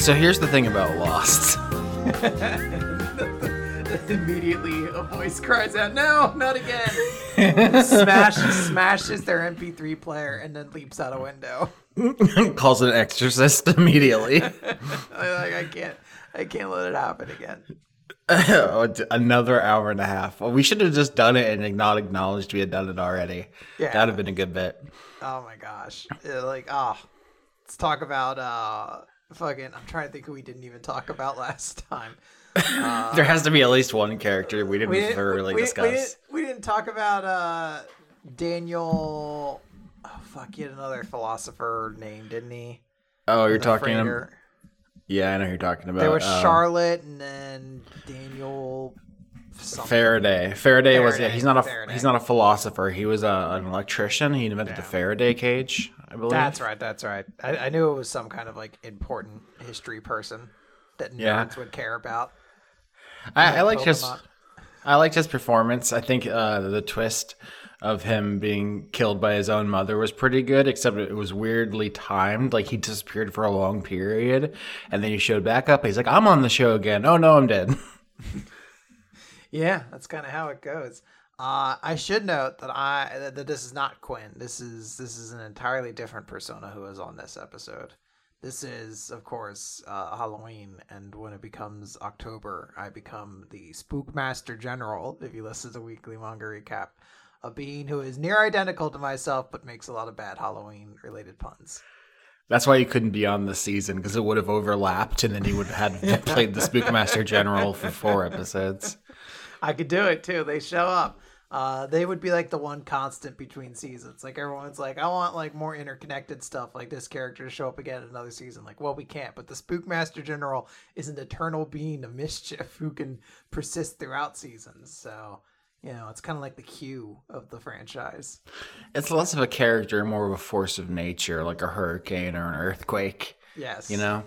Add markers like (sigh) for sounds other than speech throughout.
So here's the thing about Lost. (laughs) Immediately, a voice cries out, "No, not again!" (laughs) Smash, smashes their MP3 player and then leaps out a window. (laughs) Calls an exorcist immediately. I, like, I can't, I can't let it happen again. Another hour and a half. Well, we should have just done it and not acknowledged we had done it already. Yeah. That'd have been a good bit. Oh my gosh! Like, oh, let's talk about uh, fucking. I'm trying to think who we didn't even talk about last time. (laughs) there has to be at least one character we didn't We didn't, thoroughly we, discuss. we didn't, we didn't talk about uh, Daniel. Oh fuck! He had another philosopher name, didn't he? oh, you're The talking. Freighter. yeah, I know who you're talking about. There was um, Charlotte and then Daniel. Something. Faraday. Faraday, was yeah. He's not a Faraday. he's not a philosopher. He was a, an electrician. He invented the Faraday cage, I believe. That's right. That's right. I, I knew it was some kind of like important history person that nerds Yeah. would care about. I, I liked his I liked his performance. I think uh, the twist of him being killed by his own mother was pretty good, except it was weirdly timed. Like he disappeared for a long period, and then he showed back up. He's like, "I'm on the show again." Oh no, I'm dead. (laughs) Yeah, that's kind of how it goes. Uh, I should note that I that, this is not Quinn. This is this is an entirely different persona who is on this episode. This is, of course, uh, Halloween, and when it becomes October, I become the Spookmaster General. If you listen to the Weekly Manga Recap, a being who is near identical to myself, but makes a lot of bad Halloween-related puns. That's why he couldn't be on this season because it would have overlapped, and then he would have had (laughs) played the Spookmaster General for four episodes. I could do it too. They show up. Uh, they would be like the one constant between seasons. Like everyone's like, I want like more interconnected stuff, like this character to show up again in another season. Like, well, we can't. But the Spookmaster General is an eternal being of mischief who can persist throughout seasons. So, you know, it's kind of like the Q of the franchise. It's less of a character, more of a force of nature, like a hurricane or an earthquake. Yes. You know.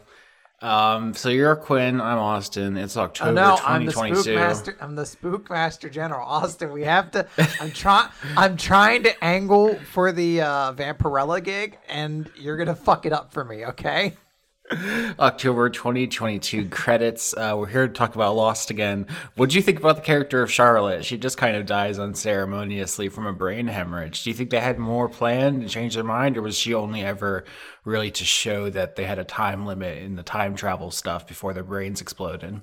Um, so you're Quinn. I'm Austin. It's October Oh no, I'm the spook master, I'm the Spookmaster General, Austin. We have to. I'm trying. I'm trying to angle for the uh, Vampirella gig, and you're gonna fuck it up for me, okay? (laughs) October 2022 credits. Uh, we're here to talk about Lost again. What do you think about the character of Charlotte? She just kind of dies unceremoniously from a brain hemorrhage. Do you think they had more planned and changed their mind, or was she only ever really to show that they had a time limit in the time travel stuff before their brains exploded?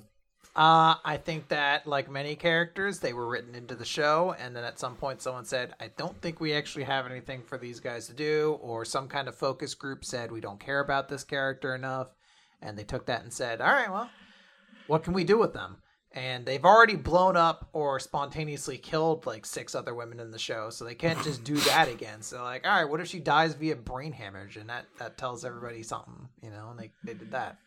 Uh, I think that, like many characters, they were written into the show, and then at some point, someone said, "I don't think we actually have anything for these guys to do," or some kind of focus group said, "We don't care about this character enough," and they took that and said, "All right, well, what can we do with them?" And they've already blown up or spontaneously killed like six other women in the show, so they can't just do that again. So like, all right, what if she dies via brain hemorrhage, and that that tells everybody something, you know? And they they did that.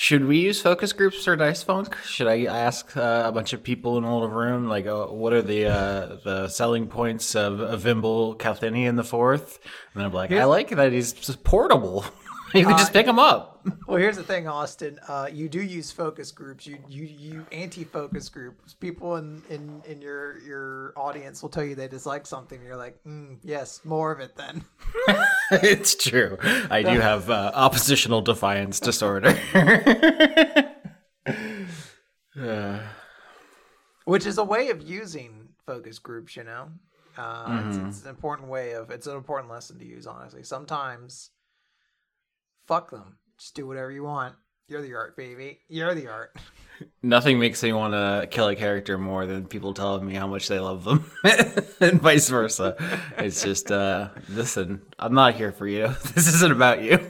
Should we use focus groups or dice funk? Should I ask uh, a bunch of people in a little room, like, uh, what are the uh, the selling points of, of Vimble Calthini in the fourth? And I'm like, I like that he's portable. (laughs) you can just pick them up. (laughs) Well, here's the thing, Austin. Uh, you do use focus groups. You you you anti-focus groups. People in in in your your audience will tell you they dislike something. You're like, mm, yes, more of it then. (laughs) it's true. I do have uh, oppositional defiance disorder. (laughs) Uh, Which is a way of using focus groups. You know, uh, it's, it's an important way of. It's an important lesson to use. Honestly, sometimes, fuck them. Just do whatever you want. You're the art, baby. You're the art. (laughs) nothing makes me want to kill a character more than people telling me how much they love them, (laughs) and vice versa. It's just, uh, listen, I'm not here for you. (laughs) This isn't about you.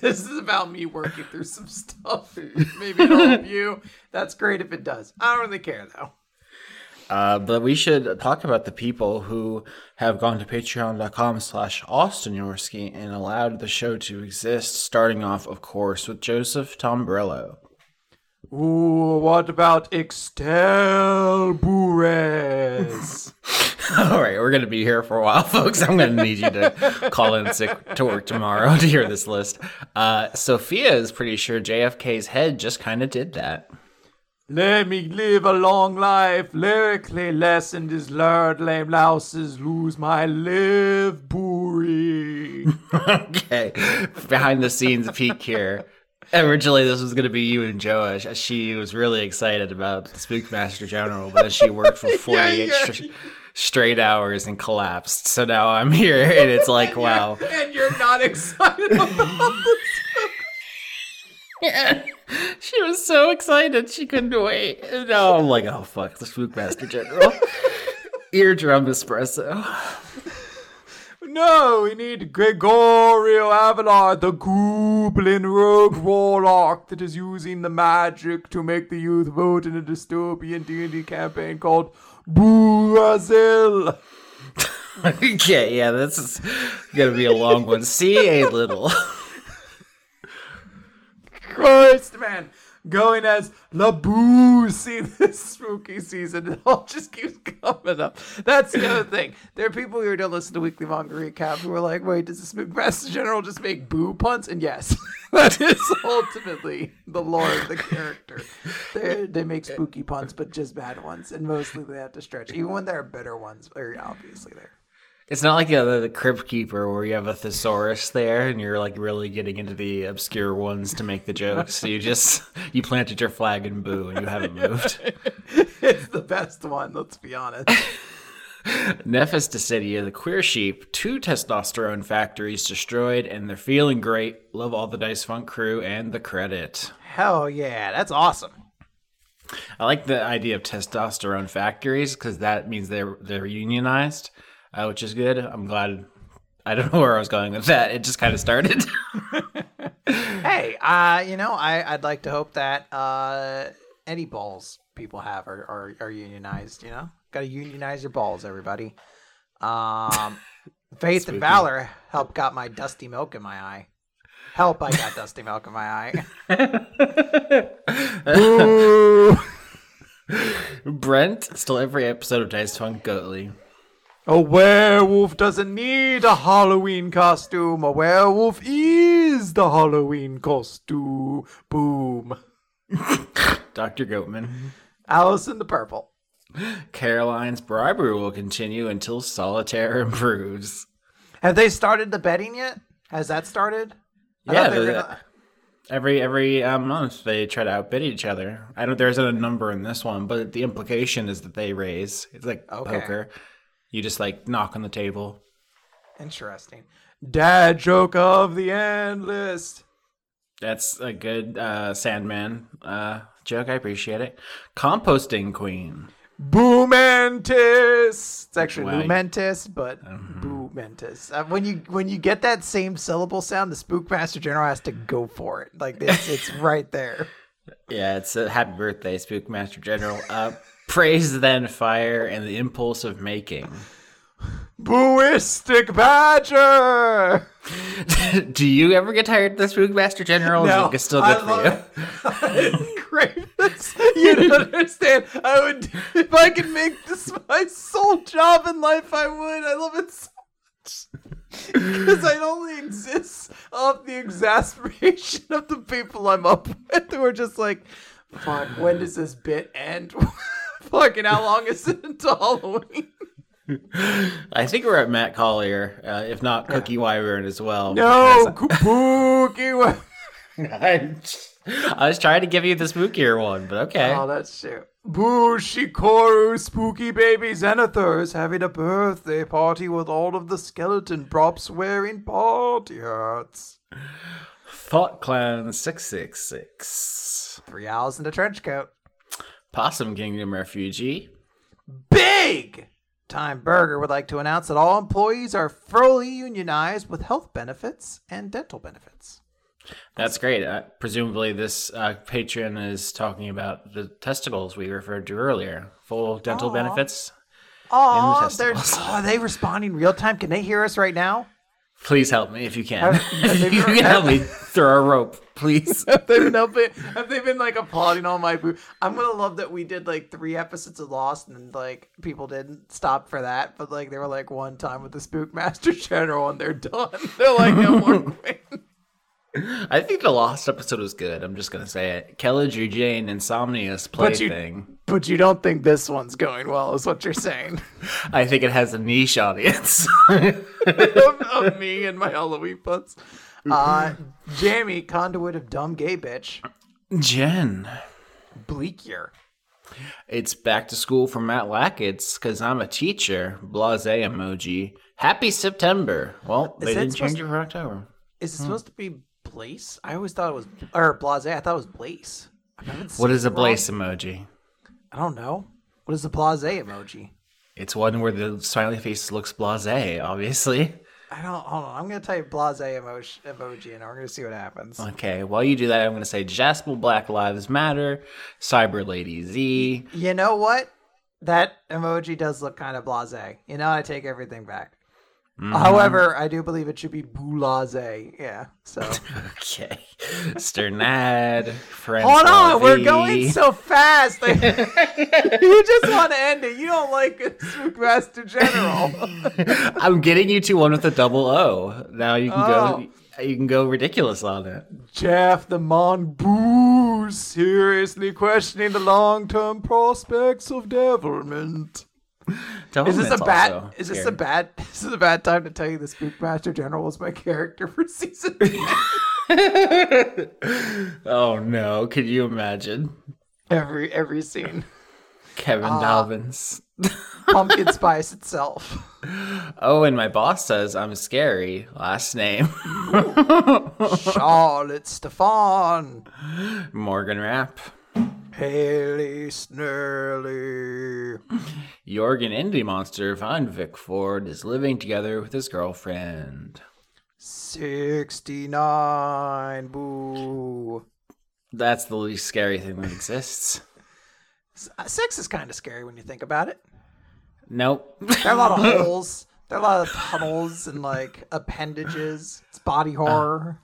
this is about me working through some stuff. Maybe it'll help you. That's great if it does. I don't really care though. Uh, but we should talk about the people who have gone to patreon.com slash Austin Yorski and allowed the show to exist, starting off, of course, with Joseph Tombrello. Ooh, what about Extel Bures? (laughs) All right, we're going to be here for a while, (laughs) folks. I'm going to need you to call in sick to work tomorrow (laughs) to hear this list. Uh, Sophia is pretty sure JFK's head just kind of did that. Let me live a long life, lyrically lessened as lard lame louses lose my live boory. (laughs) okay, behind the scenes peek here. Originally, this was going to be you and Joe. Sh- She was really excited about the Spookmaster General, but then she worked for 48 (laughs) yeah. str- straight hours and collapsed. So now I'm here, and it's like, (laughs) wow. and you're not excited about this. (laughs) She was so excited she couldn't wait. No, I'm like, oh, fuck, the Spookmaster General. (laughs) Eardrum espresso. (sighs) No, we need Gregorio Avalar, the goblin rogue warlock that is using the magic to make the youth vote in a dystopian D&D campaign called Brazil. (laughs) okay, yeah, this is going to be a long one. See a little. Christ, man. Going as Labusi (laughs) this spooky season. It all just keeps coming up. That's the other thing. There are people who to listen to Weekly Manga Recap who are like, wait, does the Spookmaster General just make boo puns? And yes, (laughs) that is ultimately the lore of the character. They, they make spooky puns, but just bad ones. And mostly they have to stretch. Even when there are better ones, are obviously there. It's not like the, the Crypt Keeper where you have a thesaurus there and you're like really getting into the obscure ones to make the jokes. So you just (laughs) you planted your flag in boo and you haven't moved. (laughs) It's the best one, let's be honest. (laughs) Nephis Decidia, the queer sheep, two testosterone factories destroyed, and they're feeling great. Love all the Dice Funk crew and the credit. Hell yeah, that's awesome. I like the idea of testosterone factories because that means they're they're unionized, uh, which is good. I'm glad. I don't (laughs) know where I was going with that. It just kind of started. (laughs) Hey, uh, you know, I, I'd like to hope that uh, any balls people have are, are, are unionized, you know? Gotta unionize your balls, everybody. Um, (laughs) Faith Spooky. and Valor help got my dusty milk in my eye. Help, I got dusty milk in my eye. Boo! Brent, still every episode of Dice Funk Goatly. A werewolf doesn't need a Halloween costume. A werewolf is the Halloween costume. Boom. (laughs) Dr. Goatman. Alice in the Purple. Caroline's bribery will continue until Solitaire improves. Have they started the betting yet? Has that started? I Yeah, thought they were the- gonna- Every every um, month they try to outbid each other. I don't. There isn't a number in this one, but the implication is that they raise. It's like Okay. poker. You just like knock on the table. Interesting. Dad joke of the end list. That's a good uh, Sandman uh, joke. I appreciate it. Composting Queen. Boomentis. It's actually Wag. Lumentis, but Boomentis. Uh, when you when you get that same syllable sound, the Spookmaster General has to go for it. Like it's it's right there. (laughs) Yeah, it's a happy birthday, Spookmaster General. Uh, praise then fire and the impulse of making. Booistic Badger. (laughs) Do you ever get tired of the Spookmaster General? Is No, it still I good for you? it. Great. That's- You don't understand. I would if I could make this my sole job in life. I would. I love it so much because I only exist off the exasperation of the people I'm up with who are just like, "Fuck, when does this bit end? (laughs) (laughs) Fucking how long is it (laughs) until Halloween?" I think we're at Matt Collier, uh, if not Cookie Wyvern as well. No, because (laughs) Kabuki. I, I was trying to give you the spookier one, but okay. Oh, that's true. Bushikoru spooky baby Zenithor is having a birthday party with all of the skeleton props wearing party hats. Thought Clown 666. Three owls in a trench coat. Possum Kingdom Refugee. Big! Time Burger would like to announce that all employees are fully unionized with health benefits and dental benefits. That's great. Uh, presumably, this uh, patron is talking about the testicles we referred to earlier. Full dental Aw. benefits. Oh, the oh, (laughs) are they responding real time? Can they hear us right now? Please help me if you can. Have- have (laughs) you can help me (laughs) throw a rope, please. have they been helping? Have they been like applauding all my boo? I'm gonna love that we did like three episodes of Lost and like people didn't stop for that, but like they were like one time with the Spookmaster (laughs) General and they're done. They're like no more. (laughs) I think the last episode was good. I'm just gonna say it. Kelladru Jane, Insomnia's But you- plaything. But you don't think this one's going well, is what you're saying? (laughs) I think it has a niche audience. (laughs) of, of me and my Halloween puns. Uh, Jamie, conduit of dumb gay bitch. Jen. Bleak year. It's back to school for Matt Lackets because I'm a teacher. Blase emoji. Happy September. Well, they didn't change it for October. Is it supposed to be Blaze? I always thought it was or Blase. I thought it was Blaze. What is a. Blaze emoji? I don't know. What is a Blase emoji? It's one where the smiley face looks blase, obviously. I don't. Hold on. I'm gonna type Blase emoji, emoji, and we're gonna see what happens. Okay, while you do that, I'm going to say Jasper Black Lives Matter, Cyber Lady Z. You know what? That emoji does look kind of blase. You know, I take everything back. Mm-hmm. However, I do believe it should be blase. Yeah. So (laughs) Okay. Sternad, hold on, we're going so fast. (laughs) (laughs) you just want to end it. You don't like a Spookmaster General. I'm getting you to one with a double O. Now you can Oh. go. You can go ridiculous on it. Jeff the Mongoose seriously questioning the long-term prospects of devilment. (laughs) Is this a bad? (laughs) Is this a bad? This is a bad time to tell you the Spookmaster General was my character for season. (laughs) oh no! Could you imagine every every scene. Kevin Ah. Dalvins? Pumpkin spice itself. Oh, and my boss says I'm scary. Last name Charlotte Stefan. Morgan Rapp. Haley Snurley. (laughs) Jorgen Indie Monster Von Vic Ford is living together with his girlfriend. 69. Boo. That's the least scary thing that exists. S- uh, Sex is kind of scary when you think about it. Nope. There are a lot of (laughs) holes. There are a lot of tunnels and like appendages. It's body uh, horror.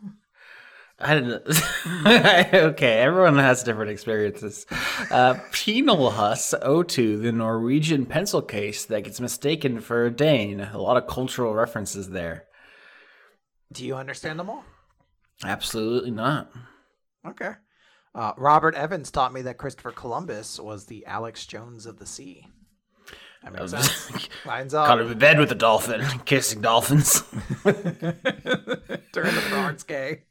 I don't (laughs) okay, everyone has different experiences. Uh, Penal Hus O2, the Norwegian pencil case that gets mistaken for a Dane. A lot of cultural references there. Do you understand them all? Absolutely not. Okay. Uh, Robert Evans taught me that Christopher Columbus was the Alex Jones of the sea. That makes sense. (laughs) Lines up. Caught him in bed with a dolphin, (laughs) kissing dolphins. During the Bronx gay.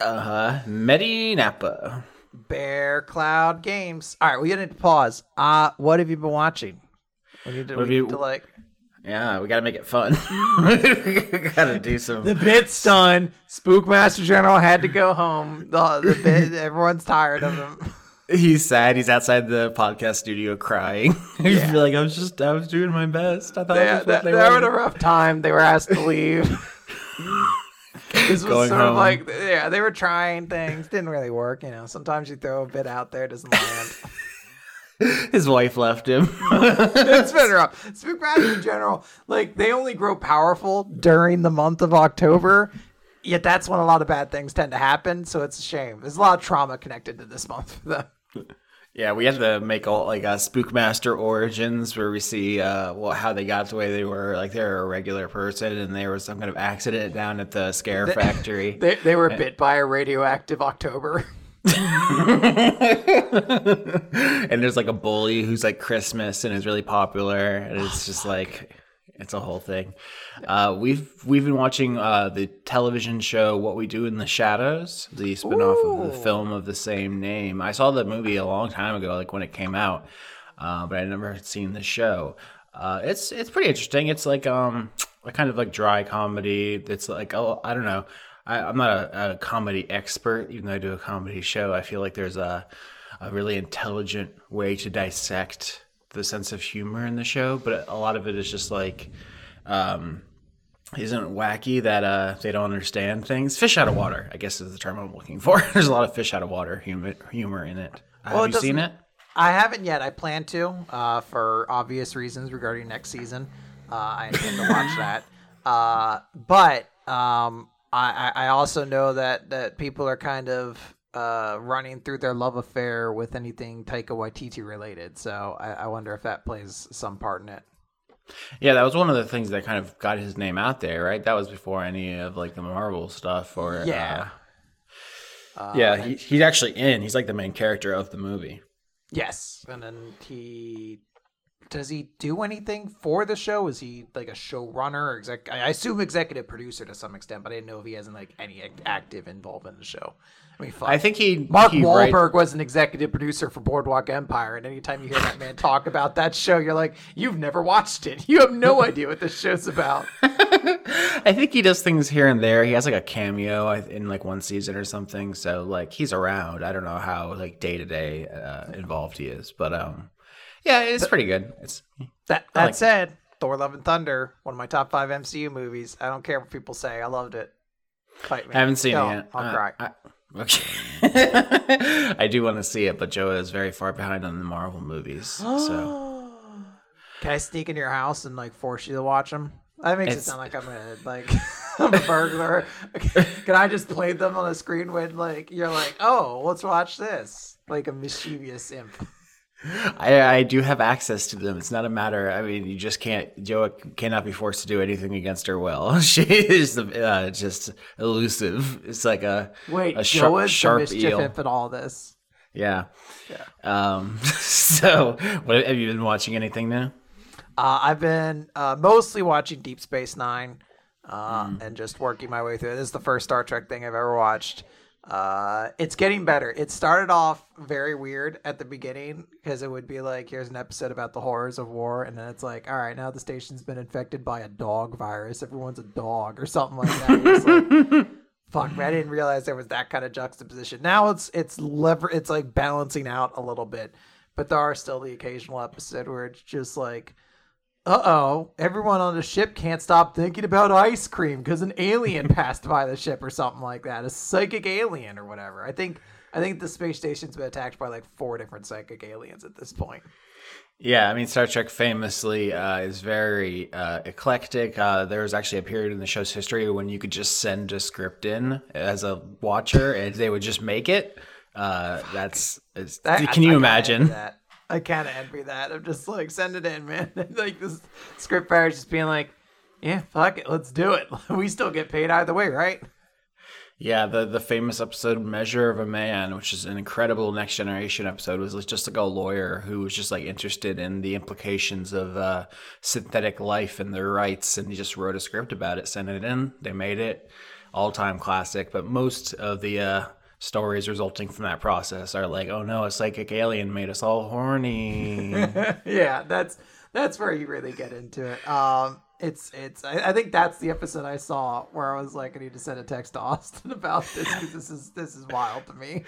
Uh huh. Medi Napa. Bear Cloud Games. All right, we need to pause. Uh, what have you been watching? We need to, What we have need you- to like. Yeah, we gotta make it fun. we (laughs) gotta do some. The bit's done. Spookmaster General had to go home. The, the bit, (laughs) everyone's tired of him. He's sad. He's outside the podcast studio crying. (laughs) He's Yeah. like, I was just, I was doing my best. I thought They, that's they, what they they're having a rough time. They were asked to leave. This was Going sort of like, yeah, they were trying things. Didn't really work. You know, sometimes you throw a bit out there, it doesn't land. (laughs) His wife left him. (laughs) it's been rough. (laughs) Spookmaster in general, like they only grow powerful during the month of October. Yet that's when a lot of bad things tend to happen. So it's a shame. There's a lot of trauma connected to this month for them. Yeah, we had to make all like a Spookmaster origins where we see uh, well how they got the way they were. Like they're a regular person and there was some kind of accident down at the scare factory. (laughs) They, they were bit by a radioactive October. (laughs) (laughs) and there's like a bully who's like Christmas and is really popular, and it's just like it's a whole thing. Uh, we've we've been watching uh, the television show What We Do in the Shadows, the spinoff of the film of the same name. I saw the movie a long time ago, like when it came out, uh, but I never had seen the show. Uh, it's it's pretty interesting. It's like um a kind of like dry comedy. It's like oh I don't know. I, I'm not a, a comedy expert, even though I do a comedy show. I feel like there's a a really intelligent way to dissect the sense of humor in the show, but a lot of it is just like um, isn't it wacky that uh, they don't understand things. Fish out of water, I guess, is the term I'm looking for. (laughs) There's a lot of fish out of water humor, humor in it. Well, Have it you seen it? I haven't yet. I plan to, uh, for obvious reasons regarding next season. Uh, I intend to watch (laughs) that. Uh, but um, I, I I also know that, that people are kind of uh, running through their love affair with anything Taika Waititi related. So I, I wonder if that plays some part in it. Yeah, that was one of the things that kind of got his name out there, right? That was before any of like the Marvel stuff or Yeah. uh, yeah, he, he's actually in. He's like the main character of the movie. Yes, and then he does he do anything for the show? Is he like a showrunner or exec? I assume executive producer to some extent, but I didn't know if he has like any active involvement in the show. I mean, fuck. I think he Mark he Wahlberg write- was an executive producer for Boardwalk Empire, and anytime you hear that man talk about that show, you're like, you've never watched it. You have no idea what this show's about. (laughs) I think he does things here and there. He has like a cameo in like one season or something. So like he's around. I don't know how like day to day involved he is, but um, yeah, it's pretty good. It's That that like it. said, Thor: Love and Thunder, one of my top five MCU movies. I don't care what people say. I loved it. Fight me. I haven't seen Don't. it yet. I'll Uh, cry. I, okay. I do want to see it, but Joe is very far behind on the Marvel movies. So (gasps) Can I sneak into your house and like force you to watch them? That makes it sound like I'm a like (laughs) I'm a burglar. (laughs) Can I just play them on a screen when like you're like, oh, let's watch this, like a mischievous imp? (laughs) I, I do have access to them. It's not a matter. I mean, you just can't. Joe cannot be forced to do anything against her will. (laughs) She is uh, just elusive. It's like a Wait, a sharp, is sharp the mischief in all this. Yeah. Yeah. Um. (laughs) So, what have you been watching? Anything now? Uh, I've been uh, mostly watching Deep Space Nine uh, and just working my way through it. This is the first Star Trek thing I've ever watched. Uh, it's getting better. It started off very weird at the beginning because it would be like, here's an episode about the horrors of war, and then it's like, all right, now the station's been infected by a dog virus. Everyone's a dog or something like that. Like, (laughs) fuck, man, I didn't realize there was that kind of juxtaposition. Now it's it's lever, it's like balancing out a little bit, but there are still the occasional episode where it's just like uh oh, everyone on the ship can't stop thinking about ice cream because an alien (laughs) passed by the ship or something like that. A psychic alien or whatever. I think I think the space station's been attacked by like four different psychic aliens at this point. Yeah, I mean, Star Trek famously uh, is very uh, eclectic. Uh, there was actually a period in the show's history when you could just send a script in as a watcher, and they would just make it. Uh, that's That- can you I kinda imagine? that. I kind of envy that. I'm just like, send it in, man. (laughs) like this script writer's just being like, yeah, fuck it, let's do it. (laughs) we still get paid either way, right? Yeah, the the famous episode "Measure of a Man," which is an incredible Next Generation episode, was just like a lawyer who was just like interested in the implications of uh, synthetic life and their rights, and he just wrote a script about it, sent it in, they made it, all time classic. But most of the uh, stories resulting from that process are like, "Oh no, a psychic alien made us all horny." (laughs) yeah, that's that's where you really get into it. Um, it's it's. I, I think that's the episode I saw where I was like, I need to send a text to Austin (laughs) about this because this is this is wild to me.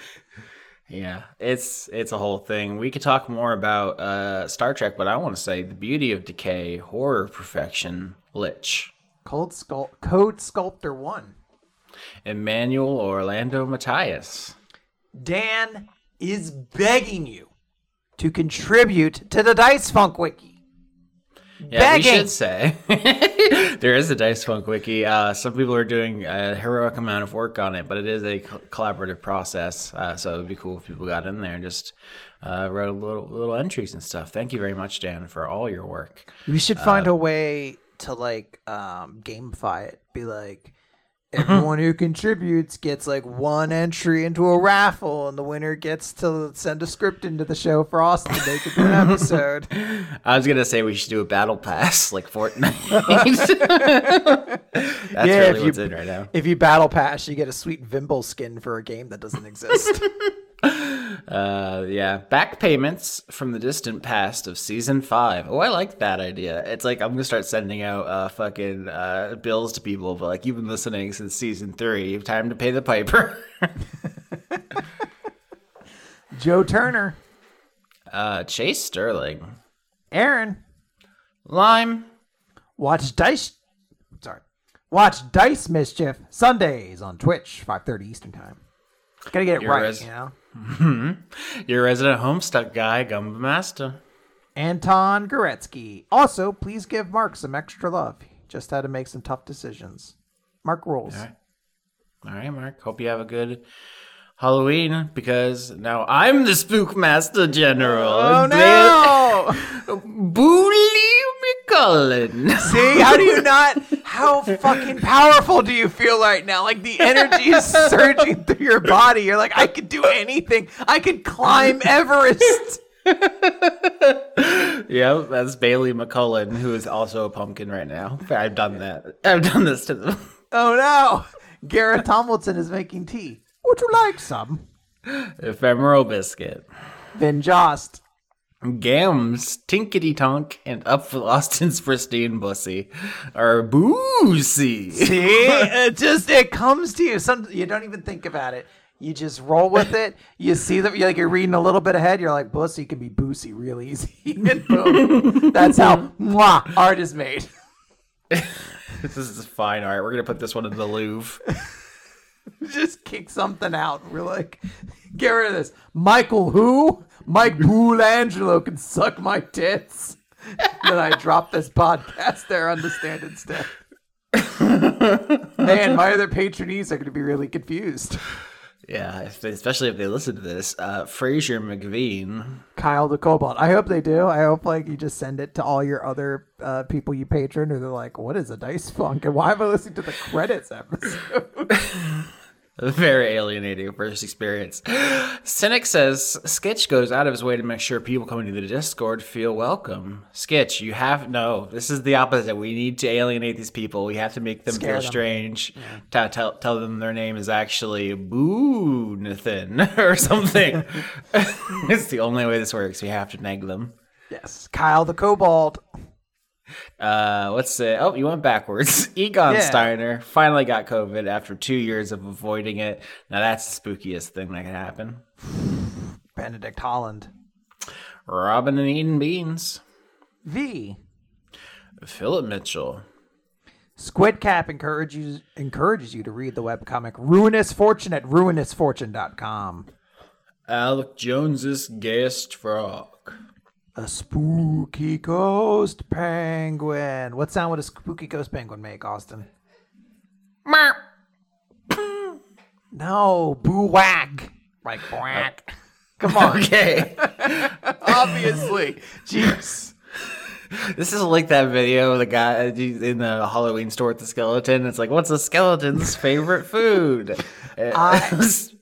Yeah, it's it's a whole thing. We could talk more about uh, Star Trek, but I want to say the beauty of decay, horror perfection, Lich. Cold Sculpt Code Sculptor One. Emmanuel Orlando Matthias. Dan is begging you to contribute to the Dice Funk Wiki. Yeah, we should say (laughs) there is a Dice Funk wiki. Uh, some people are doing a heroic amount of work on it, but it is a co- collaborative process. Uh, so it would be cool if people got in there and just uh, wrote little little entries and stuff. Thank you very much, Dan, for all your work. We should find a way to like um gamify it. Be like. Uh-huh. everyone who contributes gets like one entry into a raffle and the winner gets to send a script into the show for Austin to make it an episode. (laughs) I was gonna say we should do a battle pass like Fortnite. (laughs) That's Yeah, really if what's you- in right now. if you battle pass, you get a sweet Vimble skin for a game that doesn't exist. (laughs) (laughs) Uh, yeah, back payments from the distant past of season five. Oh, I like that idea. It's like I'm gonna start sending out uh fucking uh bills to people, but like you've been listening since season three. You've Time to pay the piper. (laughs) Joe Turner, uh, Chase Sterling, Aaron, Lime. watch Dice. Sorry, watch Dice Mischief Sundays on Twitch, five thirty Eastern Time. Gotta get it Your right, res- you know. Mm-hmm. Your resident Homestuck guy, Gumba Master. Anton Goretzky. Also, please give Mark some extra love. He just had to make some tough decisions. Mark rules. All right, Mark. Hope you have a good Halloween because now I'm the Spook Master General. Oh no! (laughs) Bully McCullen. (laughs) See, how do you not? How fucking powerful do you feel right now? Like the energy is (laughs) surging through your body. You're like, I could do anything. I could climb Everest. (laughs) yep, that's Bailey McCullen, who is also a pumpkin right now. I've done that. I've done this to them. Oh no! Garrett Tomlinson is making tea. Would you like some? Ephemeral biscuit. Then Jost. Gams, Tinkety Tonk, and Up for Austin's Pristine Bussy are boozy. See, (laughs) it just it comes to you. Some you don't even think about it. You just roll with it. You see that you're like you're reading a little bit ahead. You're like, "Bussy can be boozy real easy." (laughs) and boom, that's how mwah, art is made. (laughs) this is fine art. We're gonna put this one in the Louvre. just kick something out. We're like, get rid of this. Michael who? Mike Poolangelo can suck my tits. then I drop this podcast there on the stand instead. Man, my other patronees are going to be really confused. Yeah, if especially if they listen to this. Uh, Fraser McVean. Kyle the Cobalt. I hope they do. I hope like you just send it to all your other uh, people you patron, or they're like, "What is a dice funk?" And why am I listening to the credits episode? (laughs) Very alienating first experience. (gasps) Cynic says Skitch goes out of his way to make sure people coming to the Discord feel welcome. Skitch, you have no. This is the opposite. We need to alienate these people. We have to make them Scare feel them. strange. Tell, tell, tell them their name is actually Boo Nathan (laughs) or something. (laughs) (laughs) it's the only way this works. We have to nag them. yes, Kyle the Cobalt. Uh, what's it? Oh, you went backwards. (laughs) Egon Yeah. Steiner finally got COVID after two years of avoiding it. Now that's the spookiest thing that could happen. Benedict Holland. Robin and Eden Beans. V. Philip Mitchell. Squid Cap encourages encourages you to read the webcomic Ruinous Fortune at ruinousfortune.com. Alec Jones's Gayest Frog. A spooky ghost penguin. What sound would a spooky ghost penguin make, Austin? Meow. No, boo whack. Like whack. Come on. Okay. (laughs) Obviously. Jeez. this is like that video of the guy in the Halloween store with the skeleton. It's like, what's a skeleton's favorite food? I-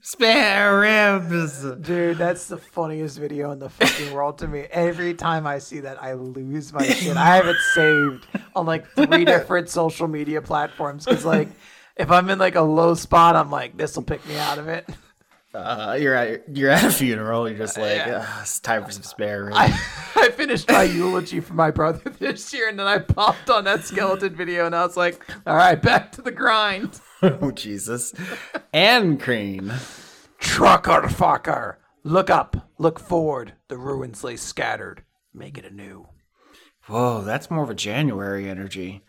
Spare ribs. Dude, that's the funniest video in the fucking world to me. Every time I see that, I lose my shit. I have it saved on like three different social media platforms because, like, if I'm in like a low spot, I'm like, this will pick me out of it. Uh, you're at you're at a funeral. You're just like, Yeah. "Ugh, it's time for some spare ribs. I, I finished my eulogy for my brother (laughs) this year, and then I popped on that skeleton video, and I was like, all right, back to the grind. (laughs) oh Jesus. and Crane. Trucker fucker. Look up, look forward. The ruins lay scattered. Make it anew. Whoa, that's more of a January energy.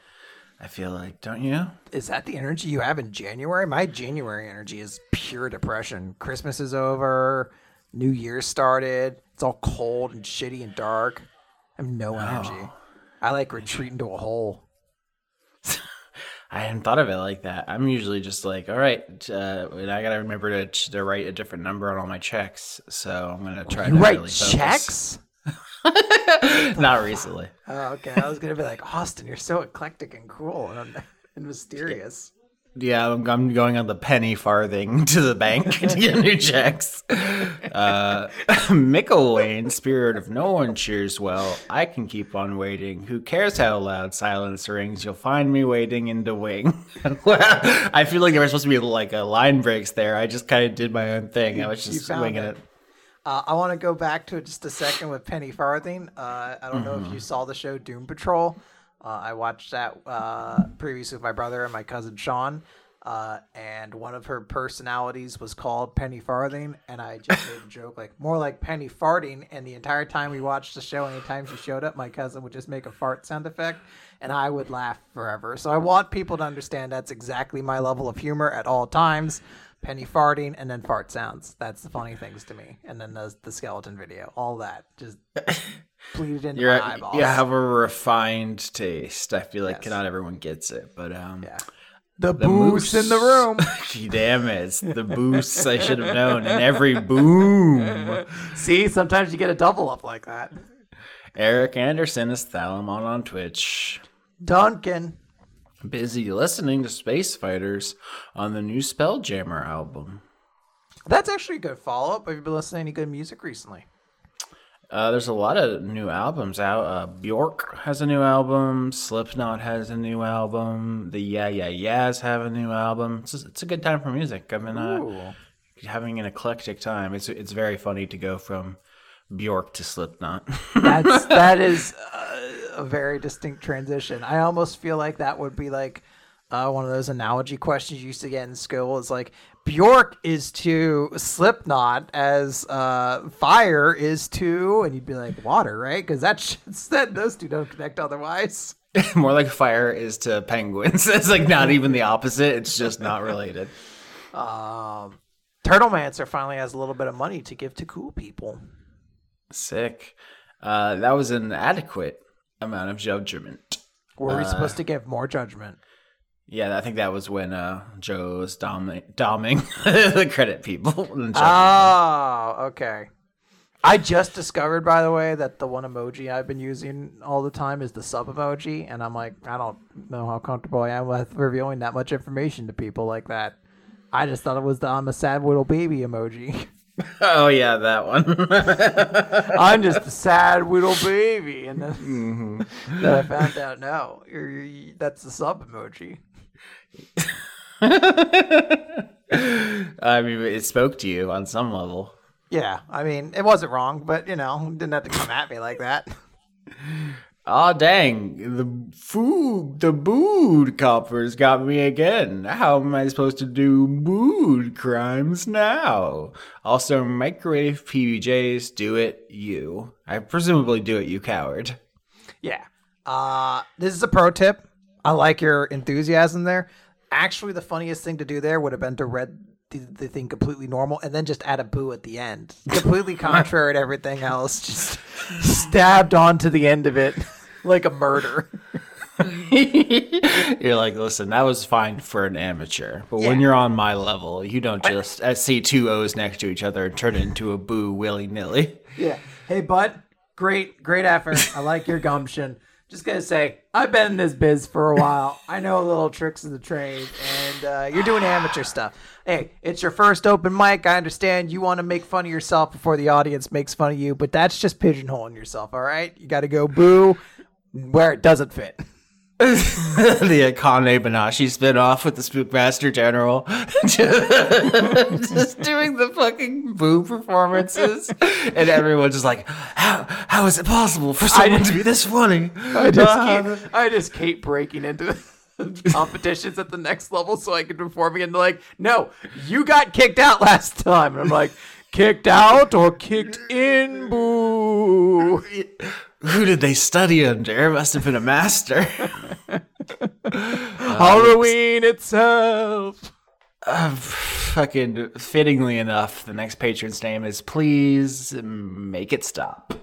I feel like, don't you? Is that the energy you have in January? My January energy is pure depression. Christmas is over. New Year started. It's all cold and shitty and dark. I have no energy. I like retreat into a hole. (laughs) I hadn't thought of it like that. I'm usually just like, all right, uh, I gotta remember to, to write a different number on all my checks. So I'm gonna try You to write really checks? (laughs) Not recently. Oh, okay. I was gonna be like, Austin, you're so eclectic and cool and, and mysterious. Yeah, I'm, I'm going on the penny farthing (laughs) to the bank to get new (laughs) checks. Uh, (laughs) Wayne, spirit of no one cheers well. I can keep on waiting. Who cares how loud silence rings? You'll find me waiting in the wing. I feel like there was supposed to be like a line breaks there. I just kind of did my own thing. I was just found winging it. it. Uh, I want to go back to it just a second with Penny Farthing. Uh, I don't know if you saw the show Doom Patrol. Uh, I watched that uh, previously with my brother and my cousin Sean. Uh, and one of her personalities was called Penny Farthing, and I just made a joke like more like Penny farting. And the entire time we watched the show, anytime she showed up, my cousin would just make a fart sound effect, and I would laugh forever. So I want people to understand that's exactly my level of humor at all times. Penny farting and then fart sounds. That's the funny things to me. And then the the skeleton video, all that just (laughs) bleeded into You're, my eyeballs. Yeah, you have a refined taste. I feel like Yes. not everyone gets it, but um, Yeah. The, the boost in the room. (laughs) Damn it! It's the boosts I should have known. And every boom. (laughs) See, sometimes you get a double up like that. Eric Anderson is Thalamon on Twitch. Duncan. Busy listening to Space Fighters on the new Spelljammer album. That's actually a good follow up. Have you been listening to any good music recently? Uh, there's a lot of new albums out. Uh, Bjork has a new album. Slipknot has a new album. The Yeah Yeah Yeahs have a new album. It's, just- it's a good time for music. I've been uh, having an eclectic time. It's it's very funny to go from Bjork to Slipknot. (laughs) That's that is uh, a very distinct transition. I almost feel like that would be like uh, one of those analogy questions you used to get in school. Is like Bjork is to Slipknot as uh, fire is to, and you'd be like water, right? Because that shit's (laughs) that those two don't connect otherwise. (laughs) More like fire is to penguins. (laughs) It's like not even the opposite. It's just not related. Um, Turtlemancer finally has a little bit of money to give to cool people. Sick. Uh, that was an adequate amount of judgment. Were we supposed to give more judgment? Yeah, I think that was when uh, Joe was doming, doming (laughs) the credit people. (laughs) Oh, okay. I just discovered, by the way, that the one emoji I've been using all the time is the sub emoji, and I'm like, I don't know how comfortable I am with revealing that much information to people like that. I just thought it was the I'm a sad little baby emoji. (laughs) (laughs) Oh yeah, that one. (laughs) I'm just a sad little baby, and then, mm-hmm. (laughs) then I found out no, you're, you that's the sub emoji. I mean, it spoke to you on some level. Yeah, I mean, it wasn't wrong, but you know, didn't have to come at me like that. Aw, dang, the food, the booed coppers got me again. How am I supposed to do booed crimes now? Also, microwave PBJs, do it you. I presumably do it you coward. Yeah. Uh, this is a pro tip. I like your enthusiasm there. Actually, the funniest thing to do there would have been to read the, the thing completely normal and then just add a boo at the end. Completely (laughs) contrary to everything else. Just stabbed onto the end of it (laughs) like a murder. (laughs) you're like, listen, that was fine for an amateur, but when you're on my level, you don't just uh, see two O's next to each other and turn it into a boo willy nilly. Yeah. Hey, bud. Great, great effort. I like your gumption. Just gonna say, I've been in this biz for a while. I know a little tricks of the trade, and uh, you're doing amateur stuff. Hey, it's your first open mic. I understand you want to make fun of yourself before the audience makes fun of you, but that's just pigeonholing yourself. All right, you got to go boo where it doesn't fit. (laughs) (laughs) the Akane Banashi spinoff with the Spookmaster General. (laughs) just doing the fucking boo performances. And everyone's just like, how, how is it possible for someone to be this funny? I just uh-huh. keep, I just keep breaking into (laughs) competitions at the next level so I can perform again. They're like, no, you got kicked out last time. And I'm like, kicked out or kicked in? Boo. Who did they study under? It must have been a master. (laughs) Halloween itself. Uh, fucking fittingly enough, the next patron's name is Please Make It Stop.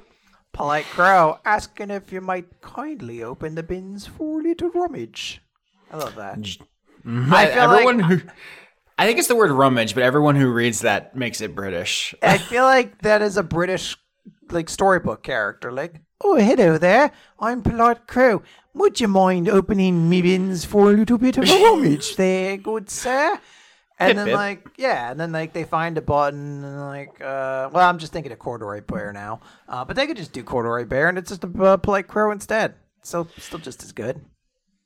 Polite Crow asking if you might kindly open the bins for a little rummage. I love that. I feel everyone who I think it's the word rummage, but everyone who reads that makes it British. I feel like that is a British like storybook character. Like, oh hello there, I'm Polite Crow. Would you mind opening me bins for a little bit of (laughs) a rummage there, good sir? And then like yeah, and then like they find a button and like uh well I'm just thinking of Corduroy Bear now. Uh but they could just do Corduroy Bear and it's just a uh, polite crow instead. So still just as good.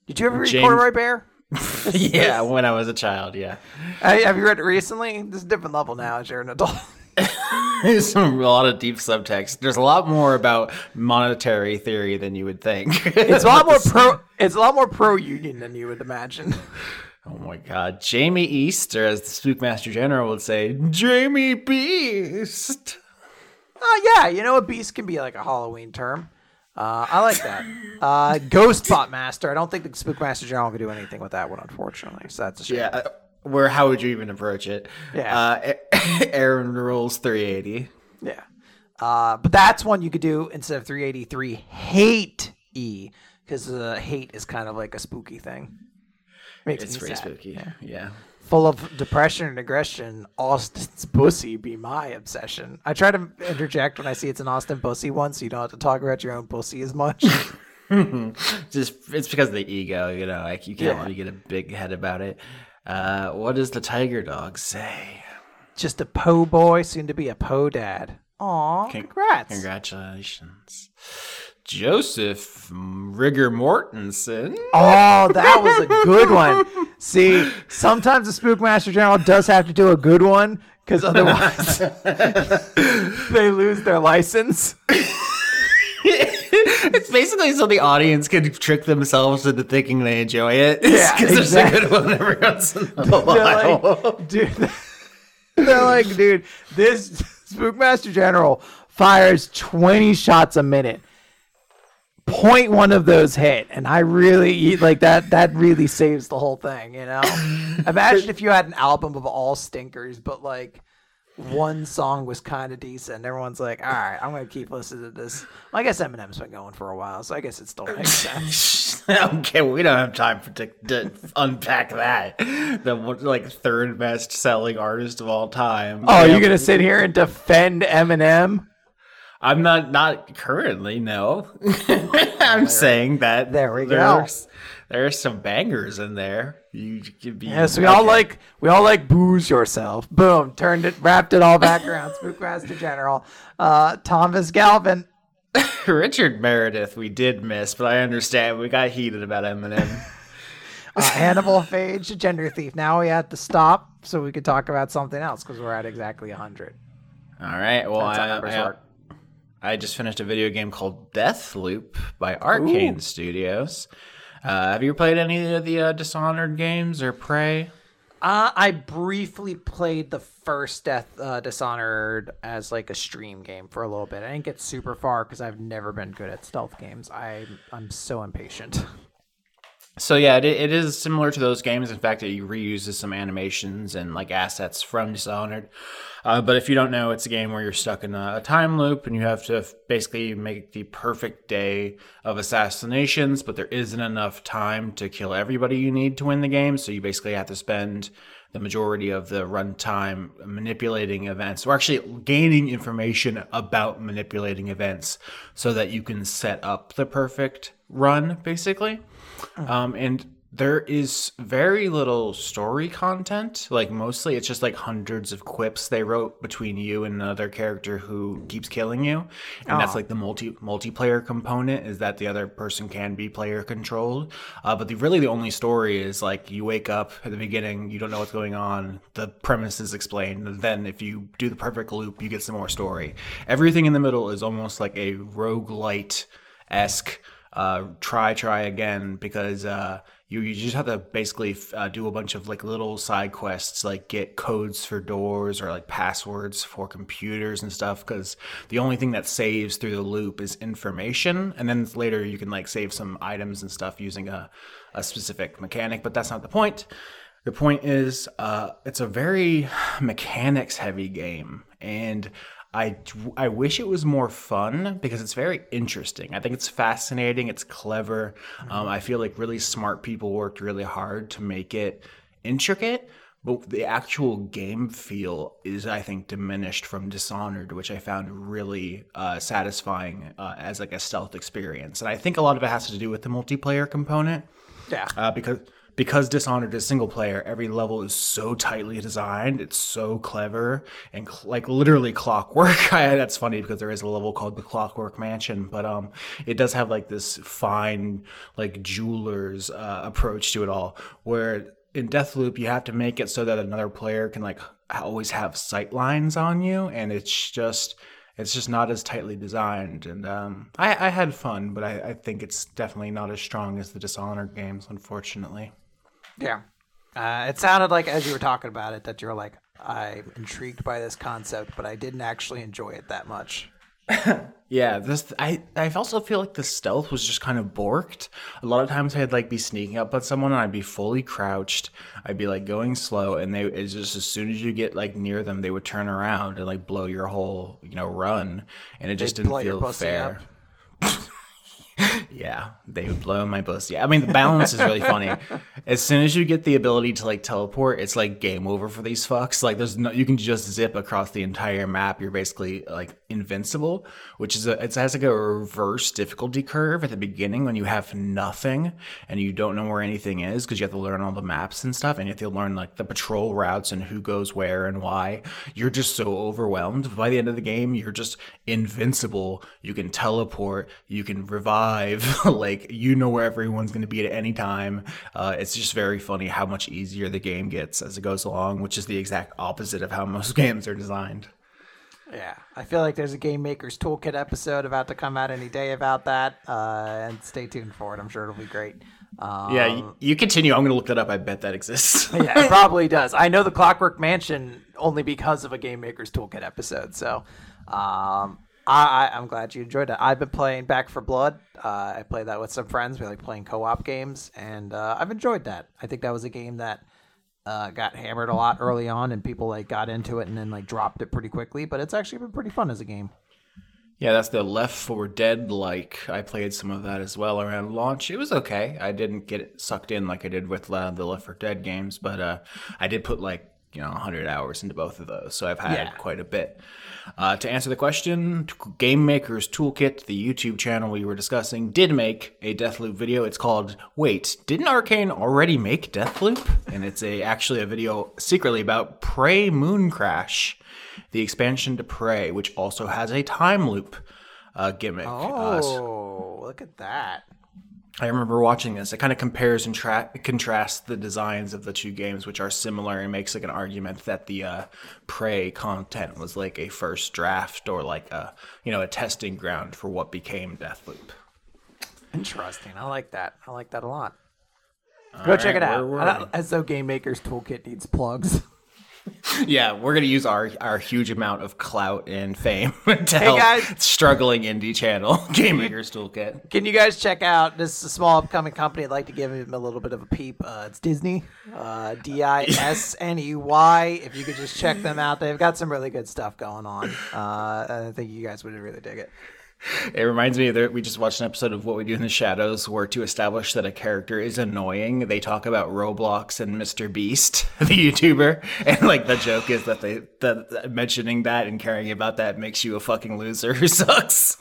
Did you ever read James- Corduroy Bear? (laughs) yeah, when I was a child, yeah. Uh, have you read it recently? This is a different level now as you're an adult. (laughs) There's a lot of deep subtext. There's a lot more about monetary theory than you would think. (laughs) It's a lot more pro. It's a lot more pro union than you would imagine. (laughs) Oh my god. Jamie East, or as the Spookmaster General would say, Jamie Beast. Oh yeah, you know a beast can be like a Halloween term. Uh, I like that. Uh, Ghost Bot Master. I don't think the Spookmaster General can do anything with that one, unfortunately. So that's a shame. Yeah. Where how would you even approach it? Yeah. Uh, (laughs) Aaron rules 380. Yeah. Uh, but that's one you could do instead of 383 hate E because uh, hate is kind of like a spooky thing. Makes It's me pretty sad. spooky. Yeah. Full of depression and aggression, Austin's pussy be my obsession. I try to interject when I see it's an Austin pussy one, so you don't have to talk about your own pussy as much. (laughs) (laughs) Just it's because of the ego, you know, like you can't Yeah. really get a big head about it. Uh, what does the tiger dog say? Just a po boy, soon to be a po dad. Aw, Con- congrats. Congratulations. Joseph Rigger Mortensen. Oh, that was a good one. See, sometimes the Spookmaster General does have to do a good one because otherwise (laughs) (laughs) they lose their license. (laughs) it's basically so the audience can trick themselves into thinking they enjoy it. (laughs) Yeah, because exactly. there's a good one every once in a They're like, dude, (laughs) they're like, dude, this Spookmaster General fires 20 shots a minute. Point one of those hit, and I really eat like that. That really saves the whole thing, you know. Imagine if you had an album of all stinkers, but like one song was kind of decent. Everyone's like, "All right, I'm gonna keep listening to this." Well, I guess Eminem's been going for a while, so I guess it still makes (laughs) sense. okay, we don't have time for to, to unpack that. The like third best selling artist of all time. Oh, Yeah. you're gonna sit here and defend Eminem? I'm not not currently. No, (laughs) I'm saying that There we go. there's, There's some bangers in there. You could be. Yes, we all like we all like booze yourself. Boom, turned it, wrapped it all back around. Spookmaster General, uh, Thomas Galvin. (laughs) Richard Meredith. We did miss, but I understand. We got heated about Eminem. (laughs) Uh, Hannibal Phage, gender thief. Now we have to stop so we could talk about something else because we're at exactly 100. all right. Well, I, I. I just finished a video game called Deathloop by Arkane Studios. Uh, have you played any of the uh, Dishonored games or Prey? Uh, I briefly played the first Death uh, Dishonored as like a stream game for a little bit. I didn't get super far because I've never been good at stealth games. I I'm so impatient. (laughs) So yeah, it, it is similar to those games. In fact, it reuses some animations and like assets from Dishonored. Uh, but if you don't know, it's a game where you're stuck in a, a time loop and you have to f- basically make the perfect day of assassinations. But there isn't enough time to kill everybody you need to win the game. So you basically have to spend the majority of the runtime manipulating events or actually gaining information about manipulating events so that you can set up the perfect run basically. Um, and there is very little story content. Like mostly it's just like hundreds of quips they wrote between you and another character who keeps killing you. And that's like the multi multiplayer component is that the other person can be player controlled. Uh, but the really the only story is like you wake up at the beginning you don't know what's going on the premise is explained and then if you do the perfect loop you get some more story. Everything in the middle is almost like a roguelite esque uh, try try again because uh, you, you just have to basically uh, do a bunch of like little side quests like get codes for doors or like passwords for computers and stuff because the only thing that saves through the loop is information and then later you can like save some items and stuff using a, a specific mechanic but that's not the point. The point is, uh, it's a very (sighs) mechanics heavy game, and I, I wish it was more fun because it's very interesting. I think it's fascinating, it's clever. Um, I feel like really smart people worked really hard to make it intricate. But the actual game feel is, I think, diminished from Dishonored, which I found really uh, satisfying uh, as like a stealth experience. And I think a lot of it has to do with the multiplayer component Yeah. uh, because because Dishonored is single player, every level is so tightly designed. It's so clever and cl- like literally clockwork. (laughs) That's funny because there is a level called the Clockwork Mansion, but um, it does have like this fine like jeweler's uh, approach to it all. Where in Deathloop, you have to make it so that another player can like always have sight lines on you, and it's just it's just not as tightly designed. And um, I, I had fun, but I, I think it's definitely not as strong as the Dishonored games, unfortunately. Yeah. Uh, it sounded like as you were talking about it that you were like, I'm intrigued by this concept, but I didn't actually enjoy it that much. (laughs) Yeah, this I I also feel like the stealth was just kind of borked. A lot of times I'd like be sneaking up on someone and I'd be fully crouched. I'd be like going slow, and they it's just as soon as you get like near them, they would turn around and like blow your whole you know run, and it just They'd didn't feel fair. (laughs) Yeah, they would blow my pussy. I mean, the balance is really funny. As soon as you get the ability to like teleport, it's like game over for these fucks. Like, there's no, you can just zip across the entire map. You're basically like invincible, which is a, it has like a reverse difficulty curve at the beginning when you have nothing and you don't know where anything is because you have to learn all the maps and stuff, and you have to learn like the patrol routes and who goes where and why. You're just so overwhelmed. By the end of the game, you're just invincible. You can teleport. You can revive. (laughs) like you know where everyone's going to be at any time. Uh, it's just very funny how much easier the game gets as it goes along, which is the exact opposite of how most (laughs) games are designed. Yeah, I feel like there's a Game Maker's Toolkit episode about to come out any day about that, uh, and stay tuned for it. I'm sure it'll be great. Um, Yeah, you, you continue. I'm going to look that up. I bet that exists. (laughs) yeah, it probably does. I know the Clockwork Mansion only because of a Game Maker's Toolkit episode. So, um, I, I I'm glad you enjoyed it. I've been playing Back 4 Blood. Uh, I played that with some friends. We like playing co-op games, and uh, I've enjoyed that. I think that was a game that uh, got hammered a lot early on, and people like got into it and then like dropped it pretty quickly. But it's actually been pretty fun as a game. Yeah, that's the Left 4 Dead like. I played some of that as well around launch. It was okay. I didn't get sucked in like I did with uh, the Left 4 Dead games, but uh, I did put like you know 100 hours into both of those, so I've had Yeah. quite a bit. Uh, to answer the question, Game Maker's Toolkit, the YouTube channel we were discussing, did make a Deathloop video. It's called "Wait, didn't Arkane already make Deathloop?" And it's a actually a video secretly about Prey Mooncrash, the expansion to Prey, which also has a time loop uh, gimmick. Uh, Oh, look at that! I remember watching this. It kind of compares and tra- contrasts the designs of the two games, which are similar, and makes like an argument that the uh, Prey content was like a first draft or like a you know a testing ground for what became Deathloop. Interesting. I like that. I like that a lot. Go check it out. where were I don't- As though Game Maker's Toolkit needs plugs. (laughs) Yeah, we're gonna use our our huge amount of clout and fame (laughs) to help guys. struggling indie channel (laughs) Game Maker's Toolkit. Can you guys check out this small upcoming company? I'd like to give him a little bit of a peep. Uh, it's Disney, uh, D I S N E Y. (laughs) If you could just check them out, they've got some really good stuff going on. Uh, I think you guys would really dig it. (laughs) It reminds me that we just watched an episode of What We Do in the Shadows where to establish that a character is annoying, they talk about Roblox and Mr. Beast, (laughs) the YouTuber, (laughs) and like the joke is that they that mentioning that and caring about that makes you a fucking loser who sucks.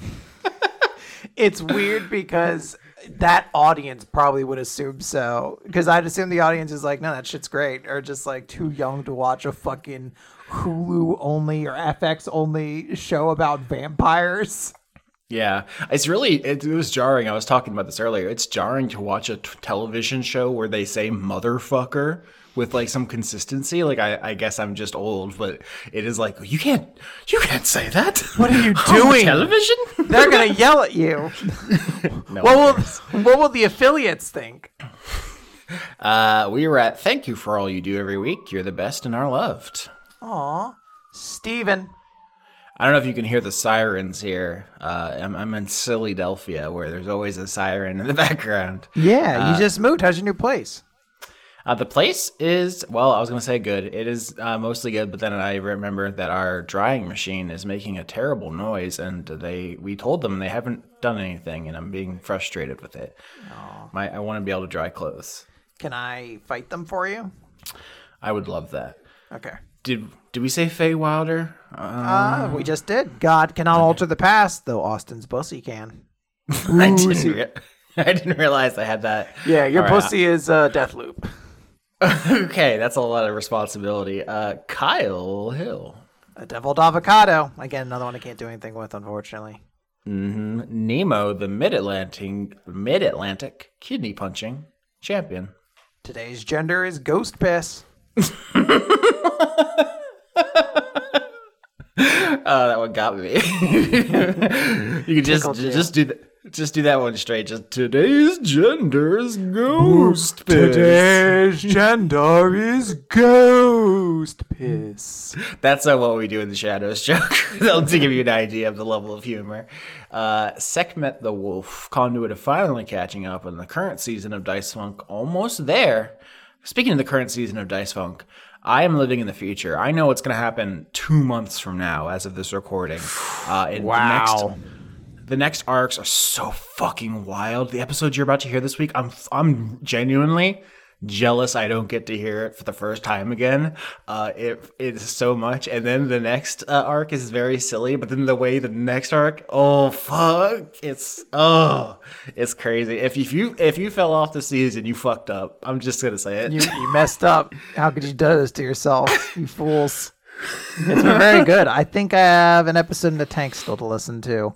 It's weird because that audience probably would assume so. Because I'd assume the audience is like, no, that shit's great, or just like too young to watch a fucking Hulu only or FX only show about vampires. Yeah, it's really it, it was jarring. I was talking about this earlier. It's jarring to watch a t- television show where they say motherfucker with like some consistency. Like I, I guess I'm just old, but it is like you can't you can't say that. What are you (laughs) doing? television? They're gonna yell at you. (laughs) No What will cares. what will the affiliates think? Uh, we were at thank you for all you do every week. You're the best and are loved. Aw, Steven. I don't know if you can hear the sirens here. Uh, I'm, I'm in Philadelphia where there's always a siren in the (laughs) background. Yeah, you just moved. How's your new place? Uh, the place is, well, I was going to say good. It is uh, mostly good, but then I remember that our drying machine is making a terrible noise, and they we told them they haven't done anything, and I'm being frustrated with it. My, I want to be able to dry clothes. Can I fight them for you? I would love that. Okay. Did did we say Faye Wilder? Uh, Uh, we just did. God cannot alter the past, though Austin's pussy can. (laughs) I didn't. Re- (laughs) I didn't realize I had that. Yeah, your All right, pussy is a uh, Deathloop. (laughs) okay, that's a lot of responsibility. Uh, Kyle Hill. A deviled avocado. Again, another one I can't do anything with, unfortunately. hmm Nemo, the mid Atlantic mid Atlantic kidney punching champion. Today's gender is ghost piss. (laughs) Oh, that one got me. (laughs) you can just Tickled you. just do that. Just do that one straight. Just today's gender is ghost piss. Today's gender is ghost piss. That's not what we do in the shadows (laughs) joke. That'll to give you an idea of the level of humor. Uh, Sekhmet the Wolf, conduit of finally catching up in the current season of Dice Funk, almost there. Speaking of the current season of Dice Funk, I am living in the future. I know what's going to happen two months from now, as of this recording. Uh, (sighs) in Wow. The next, the next arcs are so fucking wild. The episodes you're about to hear this week, I'm I'm genuinely jealous I don't get to hear it for the first time again. Uh, it it is so much, and then the next uh, arc is very silly. But then the way the next arc, oh fuck, it's oh, it's crazy. If you, if you if you fell off the season, you fucked up. I'm just gonna say it. You, you messed up. How could you do this to yourself, you (laughs) fools? It's been very good. I think I have an episode in the tank still to listen to,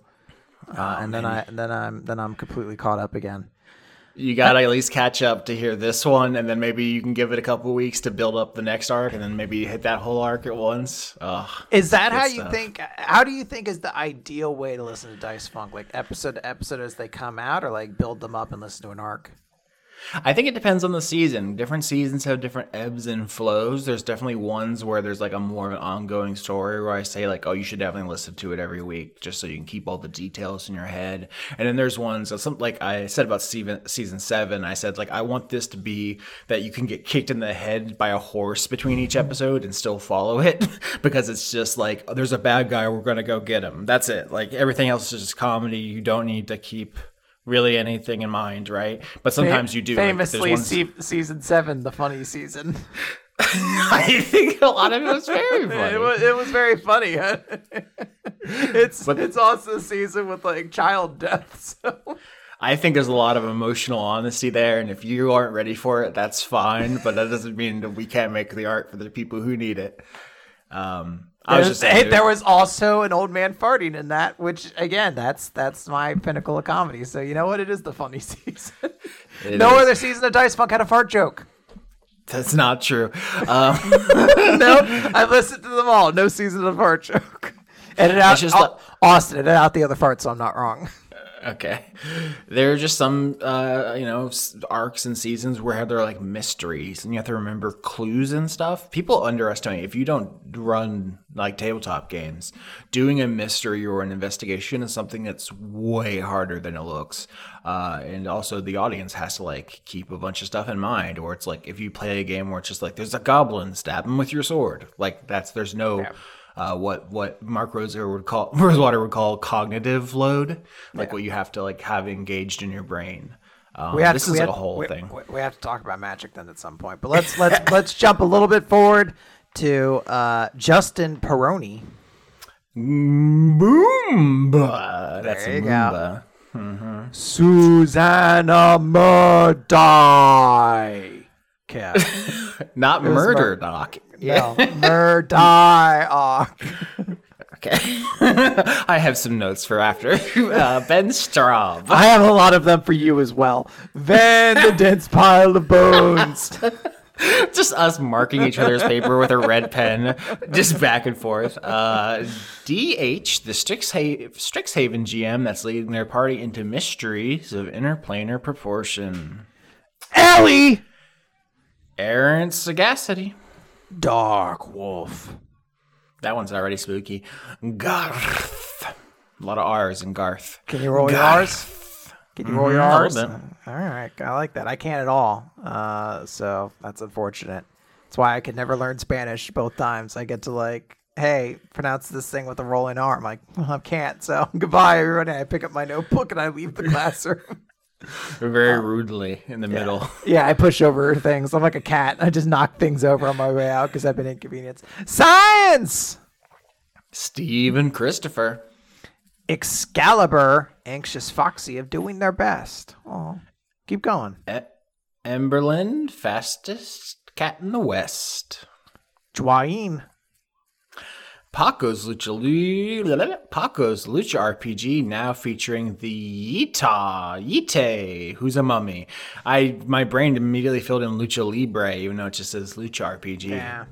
uh, and then I and then I'm then I'm completely caught up again. You gotta at least catch up to hear this one, and then maybe you can give it a couple weeks to build up the next arc, and then maybe hit that whole arc at once. Ugh, Is that how you stuff. think? How do you think is the ideal way to listen to Dice Funk? Like episode to episode as they come out, or like build them up and listen to an arc? I think it depends on the season. Different seasons have different ebbs and flows. There's definitely ones where there's like a more an ongoing story where I say like, oh, you should definitely listen to it every week just so you can keep all the details in your head. And then there's ones that some like I said about season season seven. I said like I want this to be that you can get kicked in the head by a horse between each episode and still follow it (laughs) because it's just like oh, there's a bad guy. We're gonna go get him. That's it. Like everything else is just comedy. You don't need to keep. Really, anything in mind, right? But sometimes you do. Famously, ones- se- season seven, the funny season. (laughs) (laughs) I think a lot of it was very funny. It was, it was very funny. (laughs) it's But- it's also a season with like child deaths. So. I think there's a lot of emotional honesty there, and if you aren't ready for it, that's fine. But that doesn't mean that we can't make the art for the people who need it. Um, I was just saying, Hey, there- was also an old man farting in that, which again, that's that's my pinnacle of comedy. So you know what? It is the funny (laughs) season. no is- other season of Dice Funk had a fart joke. That's not true. Um, (laughs) no, I listened to them all. No season of fart joke. Edit out Austin. Edit out the other fart, so I'm not wrong. Okay, there are just some, uh, you know, arcs and seasons where there are like mysteries, and you have to remember clues and stuff. People underestimate if you don't run like tabletop games. Doing a mystery or an investigation is something that's way harder than it looks. Uh, and also, the audience has to like keep a bunch of stuff in mind. Or it's like if you play a game where it's just like there's a goblin, stab him with your sword. Like that's there's no. Uh, what what Mark Roser would call (laughs) Rosewater would call cognitive load, like what you have to like have engaged in your brain. Um, We have this to, is a whole we, thing. We, have to talk about magic then at some point. But let's let's (laughs) let's jump a little bit forward to uh, Justin Peroni. Boomba. That's There you go. Moomba. Susanna Murdoch. Cat. (laughs) Not murder, No, Murdoch. (laughs) Okay. (laughs) I have some notes for after. (laughs) Uh, ben Straub. I have a lot of them for you as well. Then the dense pile of bones. just us marking each other's paper with a red pen, just back and forth. Uh, DH, the Strixhaven, Strixhaven GM that's leading their party into mysteries of interplanar proportion. Ellie. Aaron Sagacity. Dark Wolf. That one's already spooky. Garth. A lot of R's in Garth. Can you roll your R's? Can you roll your Mhm, a R's? All right, I like that. I can't at all. Uh, so that's unfortunate. That's why I could never learn Spanish both times. I get to like, hey, pronounce this thing with a rolling R. I'm like, well, I can't. So (laughs) goodbye, everybody. I pick up my notebook and I leave the (laughs) classroom. (laughs) Very uh, rudely in the middle. (laughs) yeah, I push over things. I'm like a cat. I just knock things over on my way out because I've been inconvenienced. Science. Steve and Christopher. Excalibur, anxious Foxy of doing their best. Oh, keep going. E- Emberlyn, fastest cat in the West. Dwayne. Paco's Lucha Lu- Paco's Lucha RPG now featuring the Yita Yite, who's a mummy. I my brain immediately filled in Lucha Libre, even though it just says Lucha RPG. Yeah.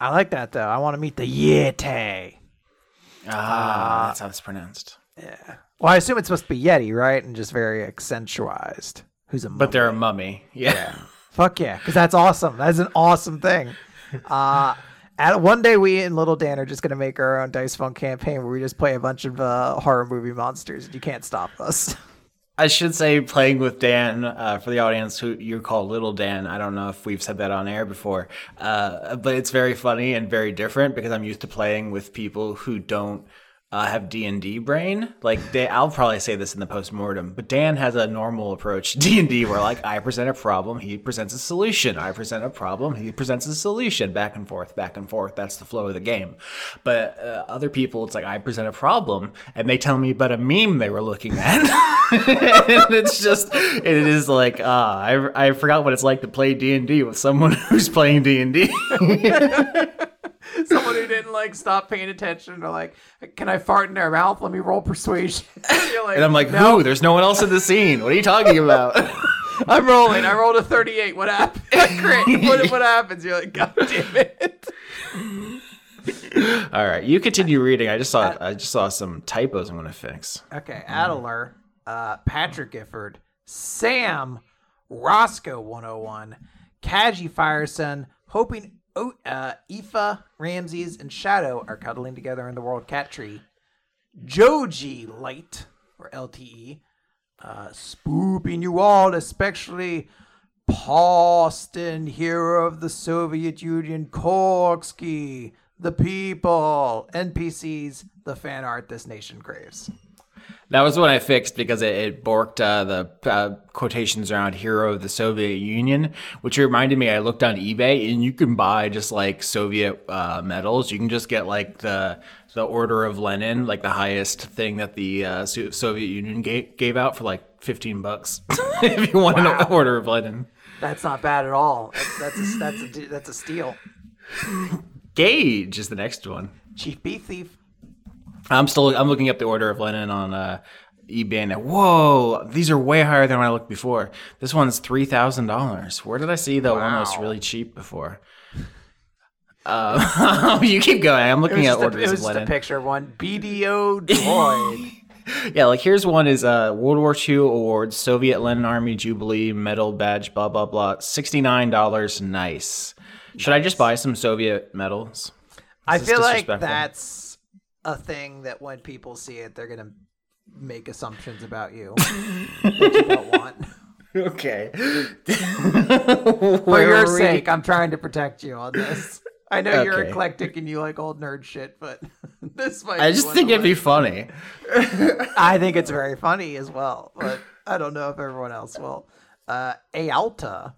I like that though. I want to meet the Yeti. Ah, that's how it's pronounced. Yeah. Well, I assume it's supposed to be Yeti, right? And just very accentuized. Who's a mummy. But they're a mummy. Yeah. Fuck yeah, because that's awesome. That's an awesome thing. (laughs) Uh, at one day, we and Little Dan are just gonna make our own Dice Funk campaign where we just play a bunch of uh, horror movie monsters. And you can't stop us. (laughs) I should say playing with Dan uh, for the audience who you call Little Dan. I don't know if we've said that on air before, uh, but it's very funny and very different because I'm used to playing with people who don't uh, have D and D brain. Like they, I'll probably say this in the post mortem, but Dan has a normal approach D and D, where like I present a problem, he presents a solution. I present a problem, he presents a solution. Back and forth, back and forth. That's the flow of the game. But uh, other people, it's like I present a problem, and they tell me about a meme they were looking at, (laughs) and it's just it is like ah, I I forgot what it's like to play D and D with someone (laughs) who's playing D and D. (laughs) (laughs) Someone who didn't like stop paying attention or like, can I fart in their mouth? Let me roll persuasion. (laughs) You're like, And I'm like, no, who? There's no one else in the scene. What are you talking about? (laughs) I'm rolling. I rolled a 38. What happened? Crit. What, what happens? You're like, God damn it. All right, you continue reading. I just saw I just saw some typos I'm gonna fix. Okay, Adler, uh, Patrick Gifford, Sam, Roscoe 101, Kaji Fireson, hoping o- uh, Aoife, Ramses, and Shadow are cuddling together in the World Cat Tree. Joji Light, or LTE, uh, spooping you all, especially Poston, hero of the Soviet Union, Korksky, the people, NPCs, the fan art this nation craves. That was what I fixed because it, it borked uh, the uh, quotations around "hero of the Soviet Union," which reminded me. I looked on eBay and you can buy just like Soviet uh, medals. You can just get like the the Order of Lenin, like the highest thing that the uh, Soviet Union gave, gave out for like fifteen bucks (laughs) if you want Wow. an Order of Lenin. That's not bad at all. That's that's a, that's a, that's a steal. Gage is the next one. Chief Beef Thief. I'm still I'm looking up the Order of Lenin on uh, eBay and whoa, these are way higher than when I looked before. This one's three thousand dollars. Where did I see the one that was really cheap before? Uh, (laughs) you keep going. I'm looking at just a, Orders it was of just a picture of one. BDO droid. (laughs) Yeah, like here's one is uh, World War II awards, Soviet Lenin Army Jubilee medal badge, blah blah blah. Sixty nine dollars. Nice. Should I just buy some Soviet medals? I feel like that's a thing that when people see it, they're gonna make assumptions about you (laughs) that you don't want. Okay. (laughs) For your sake, I'm trying to protect you on this. I know you're eclectic and you like old nerd shit, but (laughs) this might. I be just think it'd be funny. I think it's very funny as well, but I don't know if everyone else will. Uh, Alta.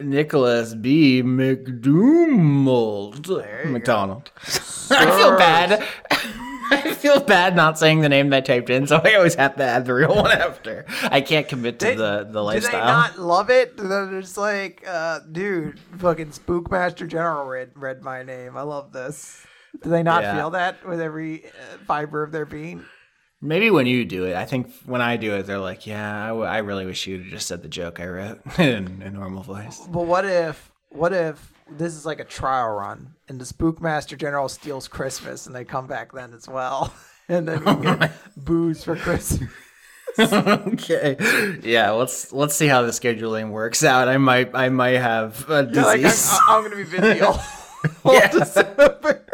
Nicholas B. McDoomald. McDonald. (laughs) I feel bad. (laughs) I feel bad not saying the name that I typed in, so I always have to add the real one after. I can't commit to They- the, the Do they lifestyle. not love it? They're just like, uh, dude, fucking Spookmaster General read read my name. I love this. Do they not Yeah. feel that with every uh, fiber of their being? Maybe when you do it. I think when I do it, they're like, yeah, I, w- I really wish you just said the joke I wrote (laughs) in a normal voice. But what if, what if this is like a trial run and the Spookmaster General steals Christmas and they come back then as well, (laughs) and then we (laughs) get booze for Christmas? okay. Yeah, let's let's see how the scheduling works out. I might I might have a You're like, disease. I'm, I'm gonna be busy all, all. December.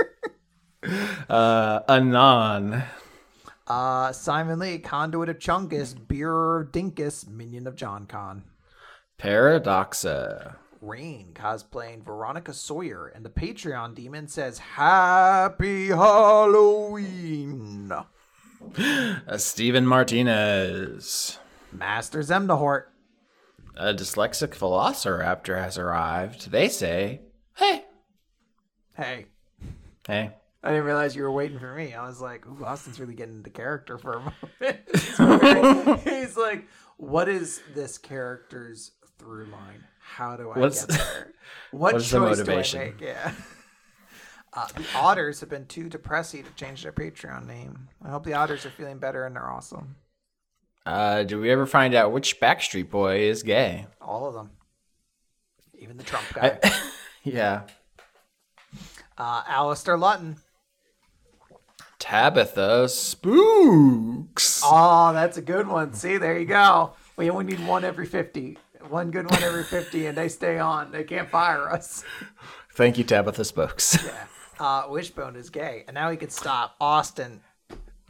uh, Anon. Uh, Simon Lee, Conduit of Chungus, Beer of Dinkus, Minion of John Con. Paradoxa. Rain cosplaying Veronica Sawyer, and the Patreon demon says, Happy Halloween. (gasps) Uh, Steven Martinez. Master Zemnahort. A dyslexic velociraptor has arrived. They say, hey, Hey, hey. I didn't realize you were waiting for me. I was like, Ooh, Austin's really getting into character for a (laughs) moment. (laughs) He's like, What is this character's through line? How do I What's- get there? (laughs) What what's the choice motivation? do I make? Yeah. Uh, the Otters have been too depressy to change their Patreon name. I hope the Otters are feeling better and they're awesome. Uh, do we ever find out which Backstreet Boy is gay? All of them. Even the Trump guy. Yeah. uh, Alistair Lutton. Tabitha Spooks. Oh, that's a good one. See, there you go. We only need one every 50. One good one every 50, and they stay on. They can't fire us. Thank you, Tabitha Spooks. (laughs) Uh, Wishbone is gay, and now he can stop. Austin,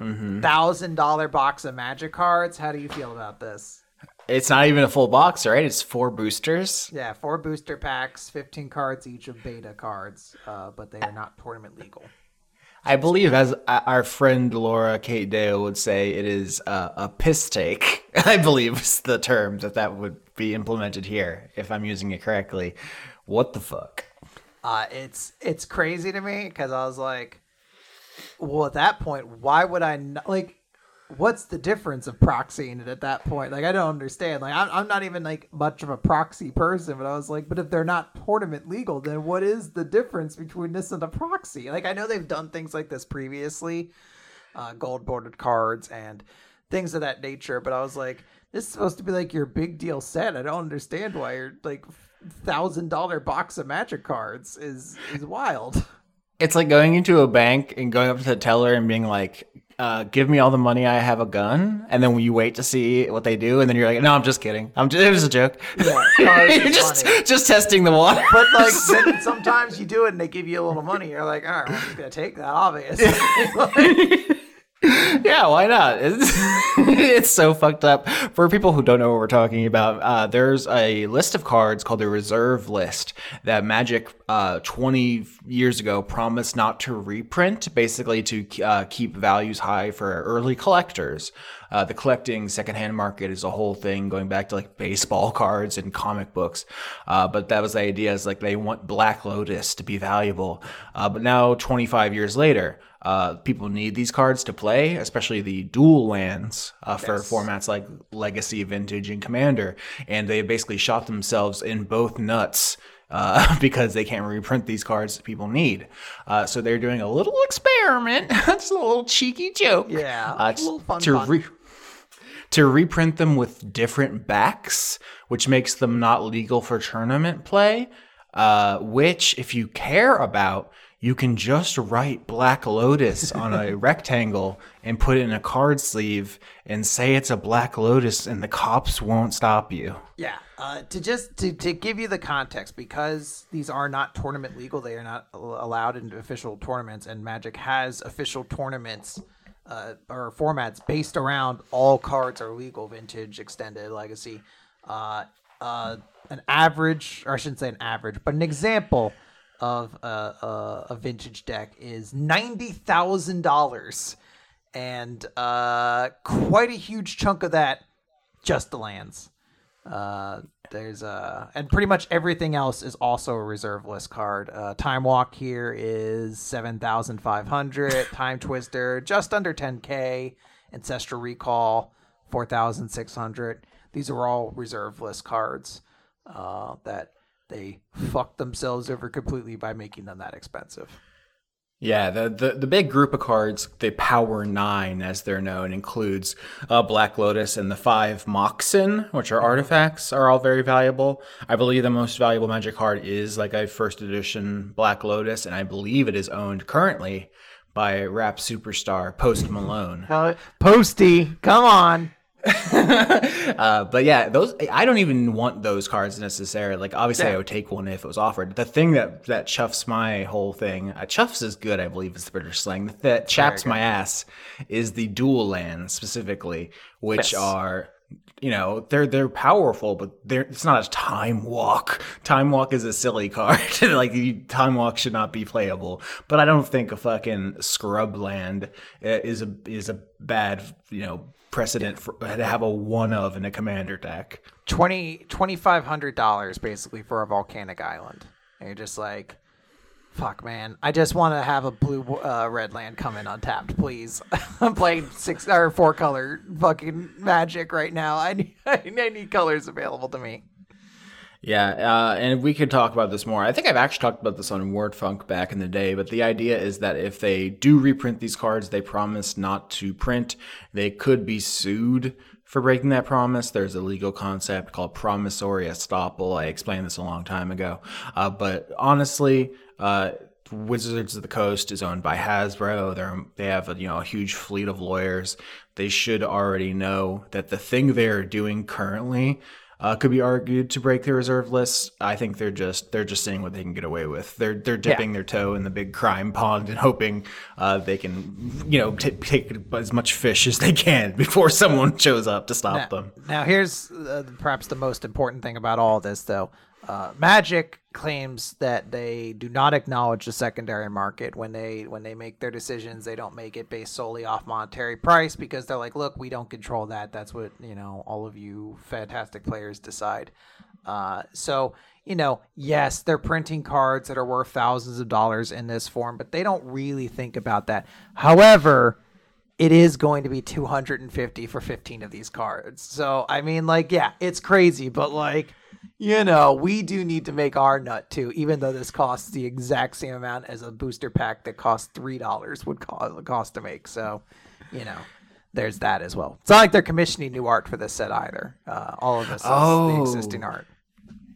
Mm-hmm. thousand dollar box of magic cards. How do you feel about this? it's not even a full box, right? It's four boosters. Yeah, four booster packs, 15 cards each of beta cards, uh, but they are not tournament legal. I believe, as our friend Laura Kate Dale would say, it is uh, a piss take. (laughs) I believe is the term that that would be implemented here, if I'm using it correctly. What the fuck? Uh, it's it's crazy to me because I was like, well, at that point, why would I not, like? What's the difference of proxying it at that point? Like, I don't understand. Like, I'm, I'm not even like much of a proxy person, but I was like, but if they're not tournament legal, then what is the difference between this and a proxy? Like, I know they've done things like this previously, uh, gold bordered cards and things of that nature, but I was like, this is supposed to be like your big deal set. I don't understand why you're like thousand dollar box of magic cards is is wild. It's like going into a bank and going up to the teller and being like, uh, "Give me all the money. I have a gun." And then you wait to see what they do, and then you're like, "No, I'm just kidding. I'm just, (laughs) it was a joke." Yeah, (laughs) you're just funny. just testing the water. But like (laughs) sometimes you do it and they give you a little money. You're like, all right, well, I'm just gonna take that, obviously. yeah, why not? (laughs) It's, so fucked up. For people who don't know what we're talking about, uh, there's a list of cards called the Reserve List that Magic uh, 20 years ago promised not to reprint, basically to uh, keep values high for early collectors. Uh, the collecting secondhand market is a whole thing going back to like baseball cards and comic books. Uh, but that was the idea is like they want Black Lotus to be valuable. Uh, but now, 25 years later, uh, people need these cards to play, especially the dual lands uh, for formats like Legacy, Vintage, and Commander. And they basically shot themselves in both nuts uh, (laughs) because they can't reprint these cards that people need. Uh, so they're doing a little experiment. (laughs) That's a little cheeky joke. Yeah, uh, a little fun to fun. re- to reprint them with different backs, which makes them not legal for tournament play. Uh, which, if you care about, you can just write Black Lotus on a (laughs) rectangle and put it in a card sleeve and say it's a Black Lotus, and the cops won't stop you. Yeah. Uh, to just to, to give you the context, because these are not tournament legal, they are not allowed in official tournaments, and Magic has official tournaments uh, or formats based around all cards are legal, vintage, extended, legacy. Uh, uh, an average, or I shouldn't say an average, but an example of a, a, a vintage deck is ninety thousand dollars, and uh, quite a huge chunk of that just the lands. Uh, there's uh, and pretty much everything else is also a reserve list card. Uh, Time Walk here is seven thousand five hundred. (laughs) Time Twister just under ten k. Ancestral Recall four thousand six hundred. These are all reserve list cards uh, that they fucked themselves over completely by making them that expensive. Yeah, the, the the big group of cards, the Power Nine, as they're known, includes uh, Black Lotus and the five Moxen, which are artifacts, are all very valuable. I believe the most valuable Magic card is like a first edition Black Lotus, and I believe it is owned currently by rap superstar Post Malone. Posty, come on. (laughs) uh, but yeah, those I don't even want those cards necessarily. Like obviously, I would take one if it was offered. The thing that that chuffs my whole thing, uh, chuffs is good, I believe is the British slang. That chaps my ass is the dual lands specifically, which Yes. are you know they're they're powerful, but they're it's not a time walk. Time walk is a silly card. (laughs) like you- time walk should not be playable. But I don't think a fucking scrub land uh, is a is a bad you know precedent for to have a one of in a commander deck. 20 $2500 basically for a volcanic island. And you're just like fuck man. I just want to have a blue uh, red land come in untapped please. (laughs) I'm playing six or four color fucking magic right now. I need, (laughs) I need colors available to me Yeah, uh, and we could talk about this more. I think I've actually talked about this on WordFunk back in the day, but the idea is that if they do reprint these cards, they promise not to print. They could be sued for breaking that promise. There's a legal concept called promissory estoppel. I explained this a long time ago. Uh, but honestly, uh, Wizards of the Coast is owned by Hasbro. They're they have a, you know a huge fleet of lawyers. They should already know that the thing they're doing currently uh, could be argued to break the reserve list. I think they're just they're just seeing what they can get away with. They're they're dipping their toe in the big crime pond and hoping uh, they can you know t- take as much fish as they can (laughs) before someone shows up to stop them. Now, here's uh, perhaps the most important thing about all this, though. Uh, Magic claims that they do not acknowledge the secondary market when they when they make their decisions. They don't make it based solely off monetary price because they're like, look, we don't control that. That's what you know. All of you fantastic players decide. Uh, so you know, yes, they're printing cards that are worth thousands of dollars in this form, but they don't really think about that. However, it is going to be 250 for 15 of these cards. So, I mean, like, yeah, it's crazy, but like, you know, we do need to make our nut too, even though this costs the exact same amount as a booster pack that costs $3 would cost, cost to make. So, you know, there's that as well. It's not like they're commissioning new art for this set either. Uh, all of this is the Oh. existing art.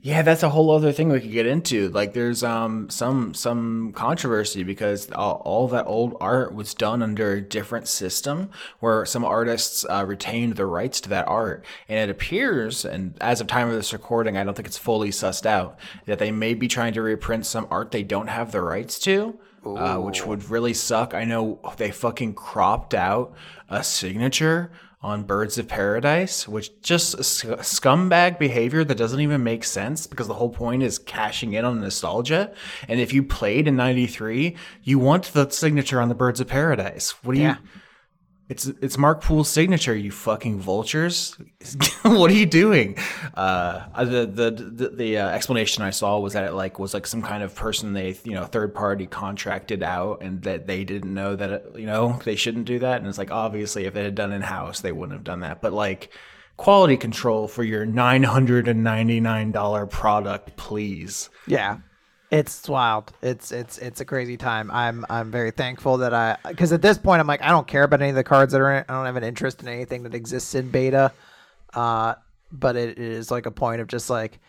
Yeah, that's a whole other thing we could get into. Like, there's um some some controversy because all, all that old art was done under a different system, where some artists uh, retained the rights to that art, and it appears, and as of time of this recording, I don't think it's fully sussed out that they may be trying to reprint some art they don't have the rights to. Uh, which would really suck. I know they fucking cropped out a signature on Birds of Paradise, which just scumbag behavior that doesn't even make sense because the whole point is cashing in on nostalgia. And if you played in '93, you want the signature on the Birds of Paradise. What do you? It's it's Mark Poole's signature. You fucking vultures! (laughs) what are you doing? Uh, the the the, the uh, explanation I saw was that it like was like some kind of person they you know third party contracted out, and that they didn't know that it, you know they shouldn't do that. And it's like obviously if they had done in house, they wouldn't have done that. But like quality control for your nine hundred and ninety nine dollar product, please. Yeah. It's wild. It's it's it's a crazy time. I'm I'm very thankful that I because at this point I'm like I don't care about any of the cards that are in it. I don't have an interest in anything that exists in beta. Uh, but it is like a point of just like,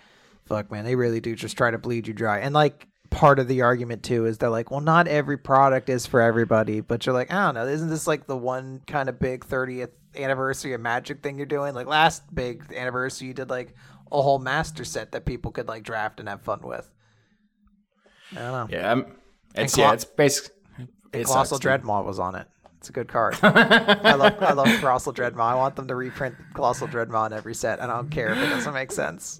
fuck man, they really do just try to bleed you dry. And like part of the argument too is they're like, well, not every product is for everybody. But you're like, I don't know, isn't this like the one kind of big 30th anniversary of Magic thing you're doing? Like last big anniversary, you did like a whole master set that people could like draft and have fun with. I don't know. Yeah, I'm, it's Clo- yeah, it's basic. It Colossal. Dreadmaw was on it. It's a good card. (laughs) I love I love Colossal Dreadmaw. I want them to reprint Colossal Dreadmaw in every set. I don't care if it doesn't make sense.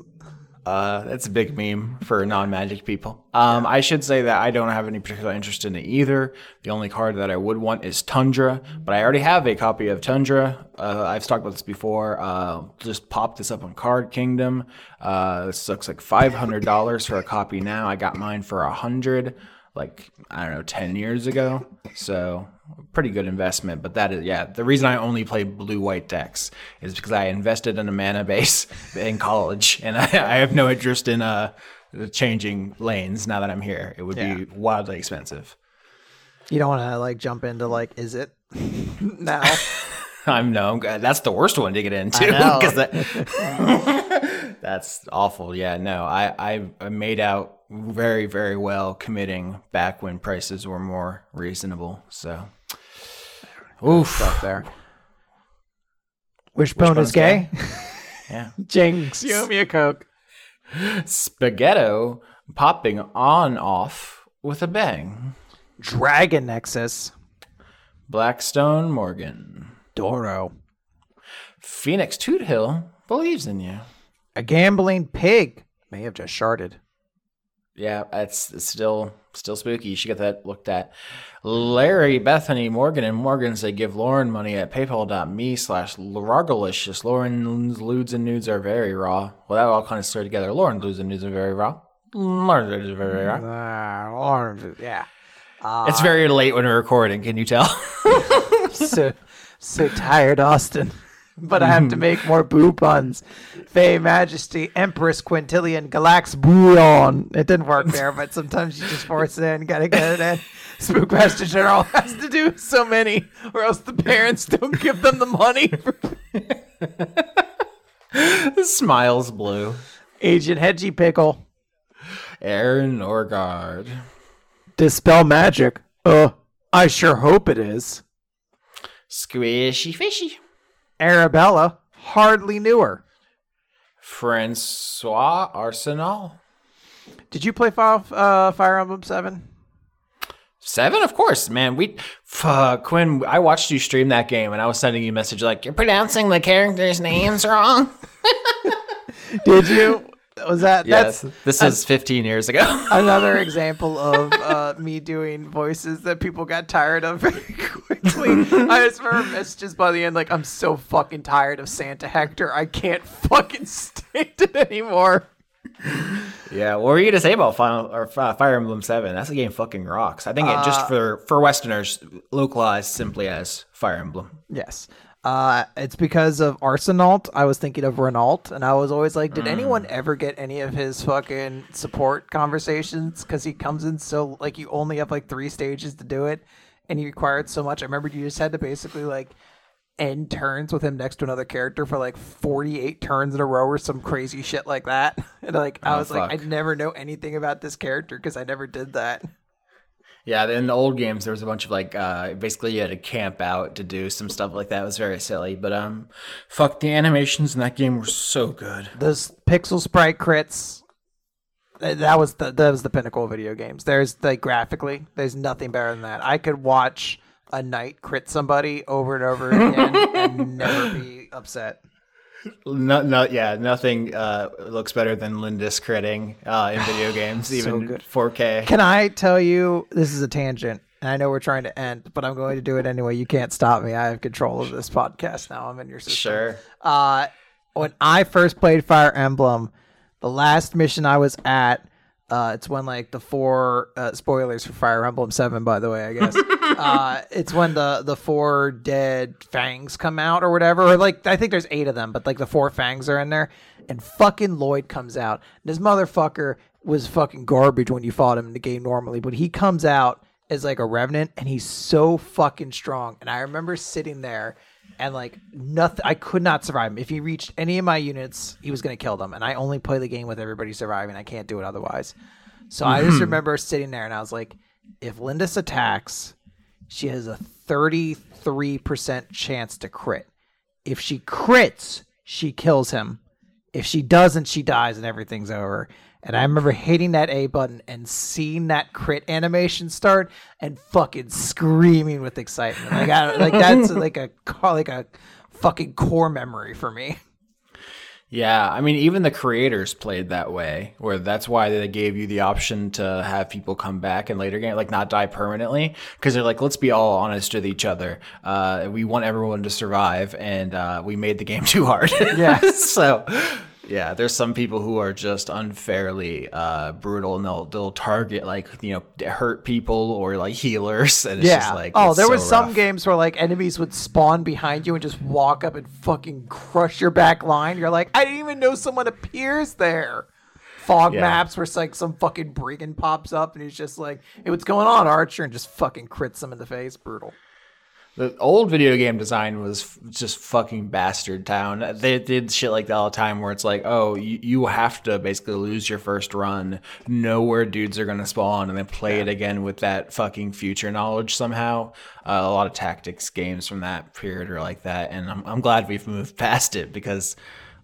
Uh, that's a big meme for non-magic people. Um, I should say that I don't have any particular interest in it either. The only card that I would want is Tundra, but I already have a copy of Tundra. Uh, I've talked about this before. Uh, just pop this up on Card Kingdom. Uh, this looks like five hundred dollars for a copy now. I got mine for a hundred, like I don't know, ten years ago. So pretty good investment. But that is yeah. The reason I only play blue white decks is because I invested in a mana base (laughs) in college, and (laughs) I, I have no interest in uh changing lanes now that I'm here. It would Yeah. be wildly expensive. You don't want to like jump into like, is it (laughs) now? I'm no, that's the worst one to get into because that, that's awful. Yeah, no, I, I I made out very very well committing back when prices were more reasonable. So, oof, Up there. Wishbone is is gay. (laughs) yeah. Jinx, you owe me a coke. Spaghetto popping on off with a bang. Dragon Nexus. Blackstone Morgan. Doro. Phoenix Toot Hill believes in you. A gambling pig may have just sharded. Yeah, it's, it's still still spooky. You should get that looked at. Larry, Bethany, Morgan, and Morgan say give Lauren money at paypal.me slash Largalicious. Lauren's lewds and nudes are very raw. Well, that all kind of started together. Lauren's lewds and nudes are very raw. Lauren's nudes are very raw. Ah, orange- yeah. it's very late when we're recording, can you tell? (laughs) so so tired, Austin. But I have to make more (laughs) boo puns. Faye Majesty, Empress Quintillion, Galax Bouillon. It didn't work there, but sometimes you just force it in. Gotta get it in. Spookmaster General has to do so many, or else the parents don't give them the money. (laughs) Smiles blue. Agent Hedgie Pickle, Aaron Orgard. Dispel Magic. Uh, I sure hope it is. Squishy fishy. Arabella, hardly knew her. Francois Arsenal. Did you play Fire, uh, Fire Emblem 7? Seven, of course, man. We, fuck, Quinn. I watched you stream that game, and I was sending you a message like, "You're pronouncing the characters' names wrong." (laughs) Did you? Was that Yes, that's this is 15 years ago. (laughs) another example of uh, me doing voices that people got tired of (laughs) very quickly. I just remember messages by the end like, I'm so fucking tired of Santa Hector. I can't fucking (laughs) stand it anymore. yeah, what were you gonna say about Final or uh, Fire Emblem Seven? That's a game fucking rocks. I think it just for for Westerners localized simply as Fire Emblem. Yes. Uh, it's because of Arsenault. I was thinking of Renault, and I was always like, did anyone ever get any of his fucking support conversations? Because he comes in so like you only have like three stages to do it, and he required so much. I remember you just had to basically like end turns with him next to another character for like 48 turns in a row or some crazy shit like that. (laughs) And like I Oh, was like, fuck. I never know anything about this character because I never did that. Yeah, in the old games, there was a bunch of like, uh, basically you had to camp out to do some stuff like that. It was very silly, but um, fuck, the animations in that game were so good. those pixel sprite crits that was the that was the pinnacle of video games there's like graphically there's nothing better than that i could watch a knight crit somebody over and over again (laughs) and never be upset No, no, yeah, nothing uh, looks better than Lyndis critting uh, in video (sighs) games, even good. 4K. can i tell you this is a tangent and i know we're trying to end but i'm going to do it anyway you can't stop me i have control of this podcast now i'm in your system Sure. uh, when I first played Fire Emblem, the last mission I was at, uh, it's when like the four uh, spoilers for Fire Emblem Seven, by the way, I guess. (laughs) uh, it's when the the four dead fangs come out or whatever. Or like I think there's eight of them, but like the four fangs are in there, and fucking Lloyd comes out. And This motherfucker was fucking garbage when you fought him in the game normally, but he comes out as like a revenant, and he's so fucking strong. And I remember sitting there and like nothing i could not survive him. If he reached any of my units he was going to kill them. And i only play the game with everybody surviving. I can't do it otherwise. So i just hmm. remember sitting there and i was like if Lyndis attacks she has a 33% chance to crit. If she crits she kills him. If she doesn't she dies and everything's over and i remember hitting that a button and seeing that crit animation start and fucking screaming with excitement like I, like (laughs) that's like a like a fucking core memory for me Yeah, I mean, even the creators played that way, where that's why they gave you the option to have people come back in later game, like not die permanently, because they're like, let's be all honest with each other. Uh, we want everyone to survive, and uh, we made the game (laughs) too hard. Yeah. (laughs) so, yeah, there's some people who are just unfairly uh, brutal, and they'll they'll target like you know hurt people or like healers, and it's yeah. just like oh there so was some rough. games where like enemies would spawn behind you and just walk up and fucking crush your back line. You're like i didn't even know someone appears there. Fog Yeah. maps where it's like some fucking brigand pops up and he's just like hey what's going on archer and just fucking crits them in the face. Brutal The old video game design was just fucking bastard town. They did shit like that all the time where it's like, oh, you, you have to basically lose your first run, know where dudes are going to spawn, and then play it again with that fucking future knowledge somehow. Uh, a lot of tactics games from that period are like that, and I'm, I'm glad we've moved past it because.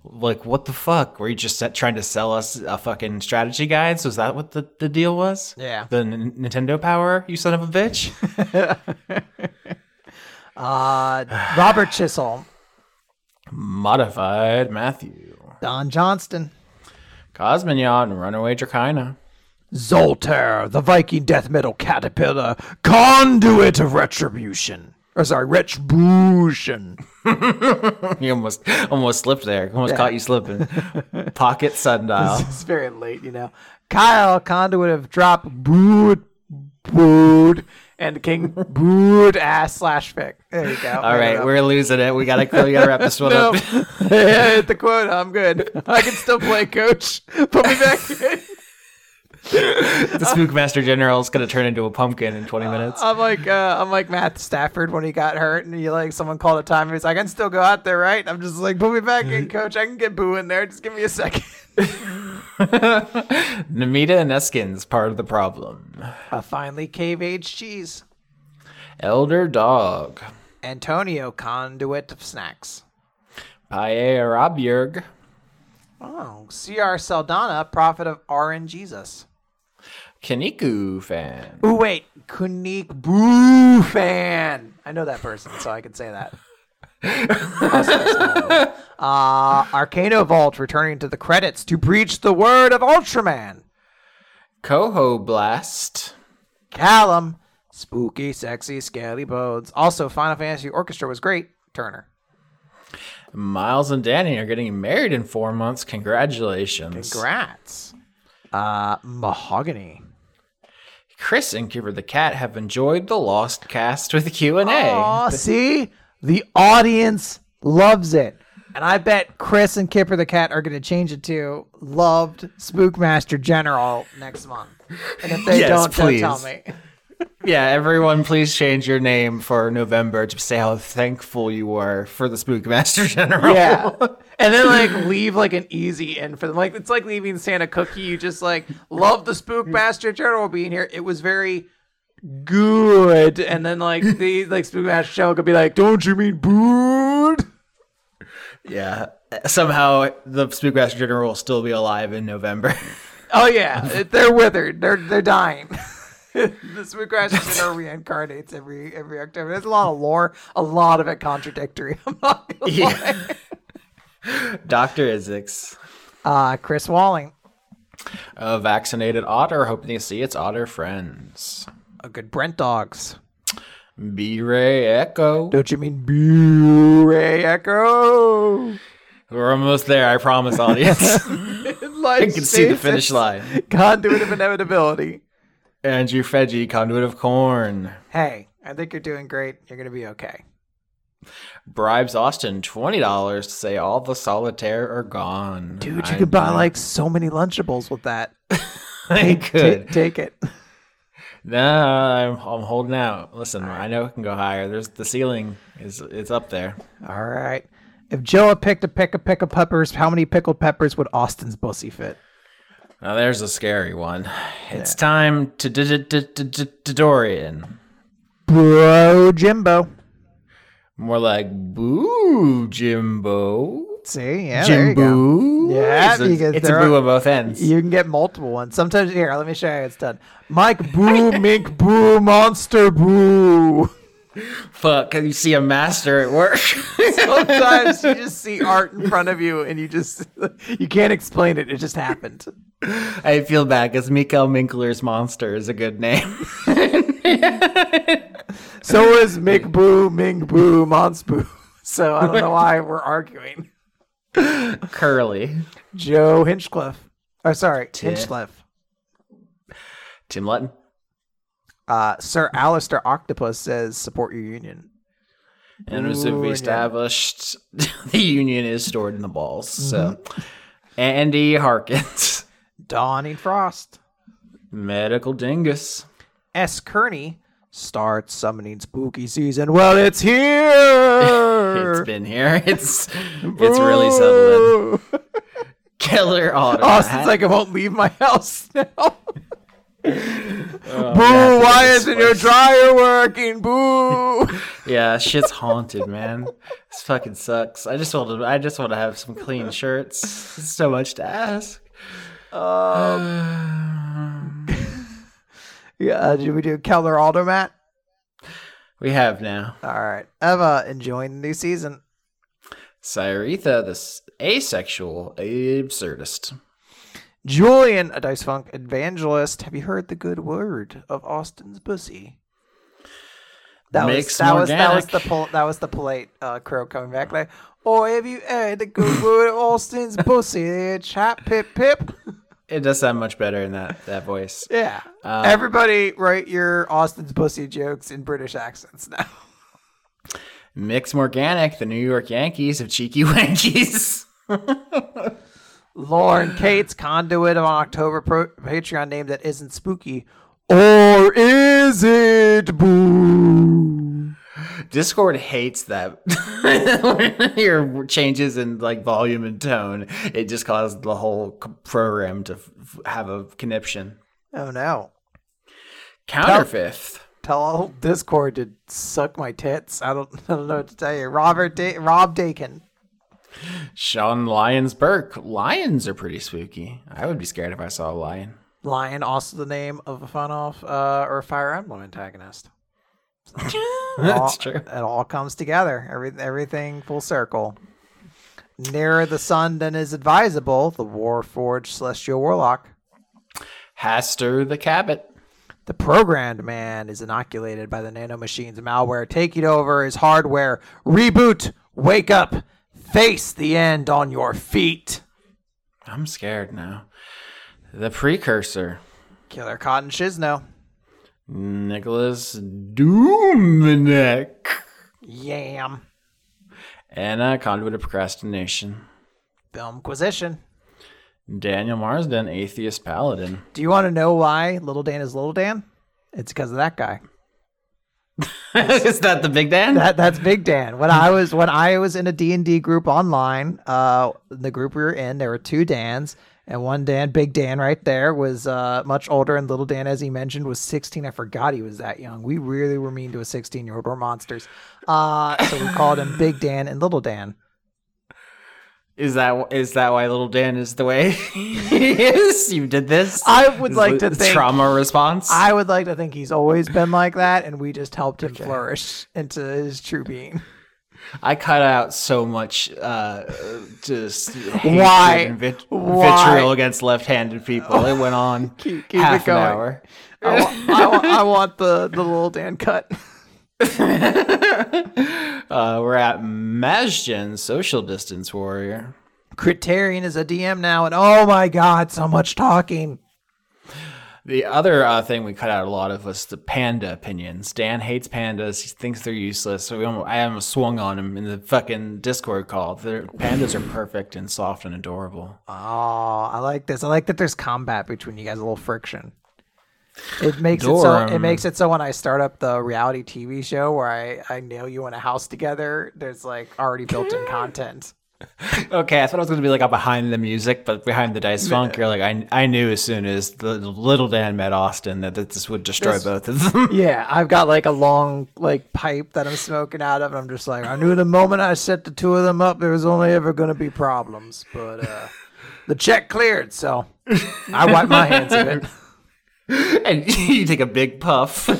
Like what the fuck? Were you just set, trying to sell us a fucking strategy guides? Was that what the, the deal was? Yeah. The N- Nintendo Power, you son of a bitch. (laughs) uh (sighs) robert chisholm Modified Matthew. don johnston Cosmignon, Runaway Dracaina. Zoltar, the Viking death metal caterpillar, conduit of retribution. Or sorry, retribution. (laughs) You almost almost slipped there. Almost caught you slipping. (laughs) Pocket sundial. It's very late, you know. Kyle, conduit of drop, boot, boot, and king, boot, ass slash pick. There you go. All right, we're losing it. We gotta we gotta wrap this one no. up. (laughs) yeah, hit the quota. I'm good. I can still play coach. (laughs) Put me back in. (laughs) the Spookmaster General is gonna turn into a pumpkin in 20 minutes. I'm like uh, I'm like Matt Stafford when he got hurt and he like someone called a time. He's like, I can still go out there, right? I'm just like, put me back in, (laughs) coach. I can get boo in there. Just give me a second. (laughs) Namita and Eskin's part of the problem. Uh, finally, cave age cheese. Elder Dog. Antonio, conduit of snacks. Paye Arabjurg. Oh, C.R. Saldana, prophet of R.N. Jesus. Kaniku fan. Oh wait, Kunik Boo fan. I know that person, so I can say that. (laughs) uh, Arcano Vault returning to the credits to preach the word of Ultraman. Coho Blast. Callum, spooky, sexy, scaly bones. Also, Final Fantasy Orchestra was great. Turner. Miles and Danny are getting married in four months. Congratulations. Congrats. Uh, Mahogany. Chris and Kipper the Cat have enjoyed the Lost cast with Q&A. Aw, see? The audience loves it. And I bet Chris and Kipper the Cat are going to change it to loved Spookmaster General next month. And if they Yes, don't, don't tell me. Yeah, everyone please change your name for November to say how thankful you were for the Spookmaster (laughs) General. Yeah. And then like leave like an easy end for them. Like it's like leaving Santa cookie. You just like love the Spookmaster General being here. It was very good. And then like the like Spookmaster General could be like, Don't you mean booed? Yeah. Somehow the Spookmaster General will still be alive in November. Oh yeah. They're withered. They're they're dying. (laughs) the Spookmaster General reincarnates every every October. There's a lot of lore, a lot of it contradictory. (laughs) I'm not gonna lie. yeah. Dr. Isix. Uh Chris Walling. A vaccinated otter hoping to see its otter friends. A good Brent Dogs. B-Ray Echo. Don't you mean B Ray Echo? We're almost there, I promise, audience. (laughs) I can see the finish line. Conduit of inevitability. Andrew Feggie, Conduit of Corn. Hey, I think you're doing great. You're gonna be okay. Bribes Austin $20 to say all the solitaire are gone. Dude, you I could buy know. like so many Lunchables with that. (laughs) I Ta- could. take it. Nah, I'm, I'm holding out. Listen, I know it can go higher. There's the ceiling is it's up there. All right. If Joe had picked a pick a pick of peppers, how many pickled peppers would Austin's bussy fit? Now there's a scary one. It's time to d- d- d- d- Dorian. Bro Jimbo. More like boo, Jimbo. See, yeah, there you go. Jimbo. Yeah, it's a, because it's a there boo on both ends. You can get multiple ones. Sometimes here, let me show you how it's done. Mike (laughs) Boo, Mink Boo, Monster Boo. Fuck, you see a master at work. (laughs) Sometimes you just see art in front of you and you just you can't explain it. It just happened. I feel bad because Mikael Minkler's monster is a good name. (laughs) So is Mick Boo, Ming Boo, Mons Boo. So I don't know why we're arguing. Curly. Joe Hinchcliffe. Oh, sorry, Hinchcliffe. Tim Lutton. Uh, Sir Alistair Octopus says support your union. And as Ooh, we yeah. established, (laughs) the union is stored in the balls. So, Mm-hmm. Andy Harkins, (laughs) Dawning Frost. Medical Dingus, S. Kearney starts summoning spooky season. Well, it's (laughs) here. it's been here. It's it's really settled in. Killer Otter. Austin's like, I won't leave my house now. Oh, Boo, why isn't your dryer working? Boo. (laughs) Yeah, shit's haunted, man. This fucking sucks. I just want to. I just want to have some clean shirts. It's so much to ask. Um, (sighs) yeah, uh, did we do Keller Aldermat? we have now All right. Eva, enjoying the new season. Cyretha, the asexual absurdist. Julian, a Dice Funk evangelist. Have you heard the good word of Austin's pussy? That was Mixed that was that was the pol- that was the polite uh, crow coming back like, oh, have you heard the good word of Austin's (laughs) pussy? Chap pip pip. It does sound much better in that that voice. Yeah. Uh, Everybody, write your Austin's pussy jokes in British accents now. Mix Morganic, the New York Yankees of cheeky (laughs) wankies. (laughs) Lauren (sighs) Kate's conduit of an October pro- Patreon name that isn't spooky. Or is it boo? Discord hates that. (laughs) your changes in like volume and tone, it just caused the whole program to f- have a conniption. Oh no. Counterfifth. Tell all Discord to suck my tits. I don't, (laughs) I don't know what to tell you. Robert da- Rob Dakin. Sean Lyons Burke. Lions are pretty spooky. I would be scared if I saw a lion. Lion, also the name of a fun off uh, or Fire Emblem antagonist. (laughs) That's all, true. It all comes together. Every, everything full circle. Nearer the sun than is advisable, the Warforged Celestial Warlock. Haster the Cabot. The programmed man is inoculated by the nanomachine's malware, taking over his hardware. Reboot! Wake up! Face the end on your feet! I'm scared now. The Precursor. Killer Cotton Shizno. Nicholas Doomneck. Yam. And a Conduit of Procrastination. Filmquisition. Daniel Marsden, Atheist Paladin. Do you want to know why Little Dan is Little Dan? It's because of that guy. (laughs) Is that the Big Dan? That that's Big Dan. When I was when I was in a D and D group online, uh, the group we were in, there were two Dans, and one Dan, Big Dan, right there, was uh much older, and Little Dan, as he mentioned, was sixteen. I forgot he was that young. We really were mean to a sixteen year old. We're monsters. Uh, so we called him Big Dan and Little Dan. Is that is that why little Dan is the way (laughs) he is? You did this. I would like to think- trauma response. I would like to think he's always been like that, and we just helped him flourish into his true being. I cut out so much, uh, just Why? vit- Why? vitriol against left-handed people. It went on (laughs) Keep- keep half an hour. I, wa- I, wa- I want the the Little Dan cut. (laughs) Uh, we're at Majgen, social distance warrior. Criterion is a DM now, and oh my god, so much talking. The other uh, thing we cut out a lot of was the panda opinions. Dan hates pandas. He thinks they're useless. So we almost, I almost swung on him in the fucking Discord call. Their pandas are perfect and soft and adorable. Oh, I like this. I like that there's combat between you guys, a little friction. It makes it so. It makes it so when I start up the reality TV show where I I nail you in a house together, there's like already built-in content. (laughs) Okay, I thought I was going to be like a behind the music, but behind the dice funk, you're like, I, I knew as soon as the little Dan met Austin that this would destroy This- both of them. (laughs) Yeah, I've got like a long like pipe that I'm smoking out of, and I'm just like, I knew the moment I set the two of them up, there was only ever going to be problems. But uh, the check cleared, so I wipe my hands of it. (laughs) (laughs) and (laughs) you take a big puff. (laughs)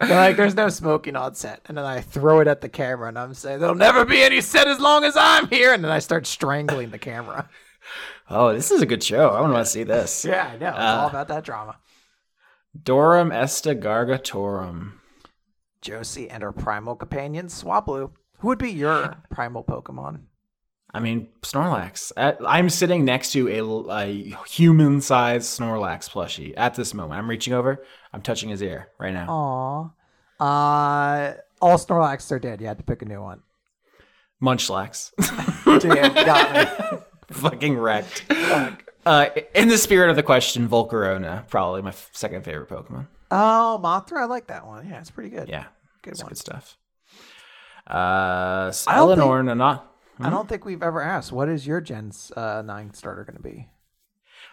Like, there's no smoking on set, and then I throw it at the camera, and I'm saying, there'll never be any set as long as I'm here, and then I start strangling the camera. oh, this is a good show. I want to see this. Yeah, I know. It's all uh, about that drama. Dorum Esta Gargatorum. Josie and her primal companion, Swablu. Who would be your primal Pokemon? I mean, Snorlax. I'm sitting next to a, a human-sized Snorlax plushie at this moment. I'm reaching over. I'm touching his ear right now. Aw. Uh, all Snorlax are dead. You had to pick a new one. Munchlax. (laughs) Damn, got me. (laughs) Fucking wrecked. Uh, in the spirit of the question, Volcarona, probably my f- second favorite Pokemon. Oh, Mothra, I like that one. Yeah, it's pretty good. Yeah, good it's one. good stuff. Uh, I don't Nana. I don't think we've ever asked what is your Gen's uh, nine starter going to be.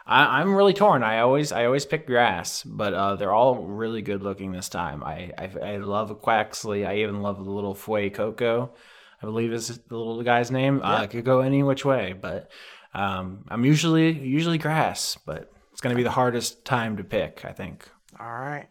I, I'm really torn. I always I always pick grass, but uh, they're all really good looking this time. I I, I love Quaxly. I even love the little Fuecoco. I believe is the little guy's name. Uh, it could go any which way, but um, I'm usually usually grass, but it's gonna be the hardest time to pick. I think. All right.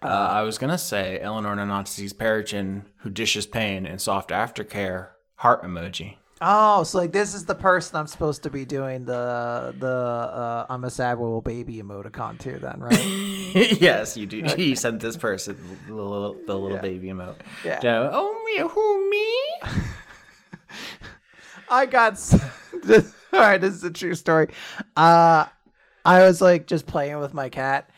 Uh, I was gonna say Eleanor Nanotzi's Perichin, who dishes pain and soft aftercare heart emoji. Oh, so like this is the person I'm supposed to be doing the the uh, I'm a sad little baby emoticon to then, right? (laughs) yes, you do. (laughs) You sent this person the little, the little baby emote. Yeah. So, oh me, who me? (laughs) I got this, all right. This is a true story. Uh, I was like just playing with my cat,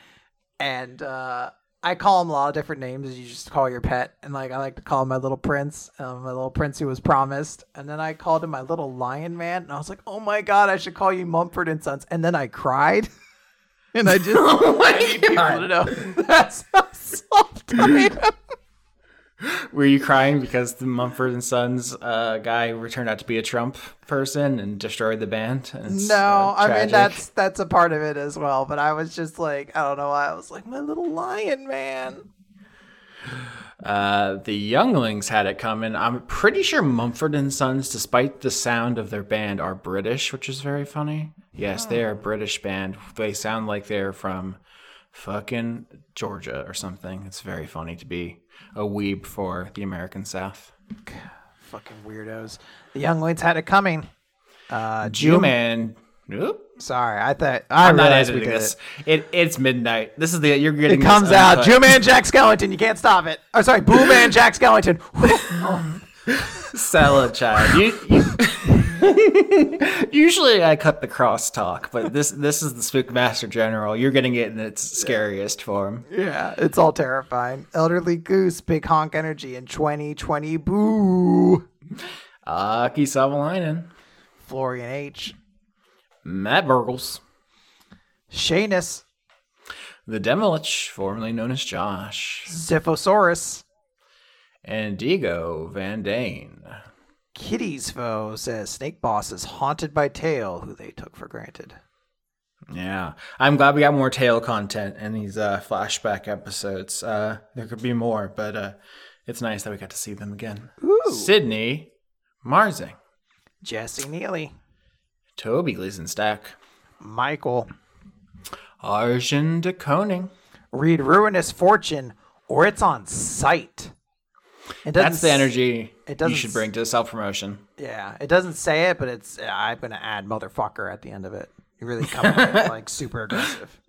and uh, I call him a lot of different names as you just call your pet. And like I like to call him my little prince, um, my little prince who was promised. And then I called him my little lion man, and I was like, oh my god, I should call you Mumford and Sons. And then I cried, and I (laughs) just Oh my I need people God. to know (laughs) that's how soft I am. (gasps) Were you crying because the Mumford and Sons uh, guy turned out to be a Trump person and destroyed the band? It's, No, uh, I mean that's that's a part of it as well. But I was just like, I don't know why. I was like, my little lion man. Uh, the Younglings had it coming. I'm pretty sure Mumford and Sons, despite the sound of their band, are British, which is very funny. Yes, they are a British band. They sound like they're from fucking Georgia or something. It's very funny to be a weeb for the American South. Fucking weirdos. The younglings had it coming. Uh, Jew man. Oop. Sorry, I thought I I'm not editing this. it. It it's midnight. This is the you're getting It comes out. Jew man Jack Skellington. You can't stop it. Oh, sorry, Boo man Jack Skellington. (laughs) Sell it, child. You, you- (laughs) usually I cut the crosstalk, but this this is the Spookmaster General. You're getting it in its scariest form. yeah, it's all terrifying. Elderly Goose, Big Honk Energy in 2020. Boo. Aki Savalainen, Florian H. Matt Burgles, Shanus. the Demolich, formerly known as Josh, Ziphosaurus. and Diego Van Dane. Kitty's foe says Snake Boss is haunted by Tail, who they took for granted. Yeah, I'm glad we got more tail content in these uh, flashback episodes. Uh, there could be more, but uh, it's nice that we got to see them again. Ooh. Sydney Marzing, Jesse Neely. Toby Gleason-Stack, Michael. Arjun de Koning. Read Ruinous Fortune, or it's on site. It doesn't That's the energy it you should bring to self promotion. Yeah, it doesn't say it, but it's. I'm gonna add motherfucker at the end of it. You really come in like (laughs) super aggressive.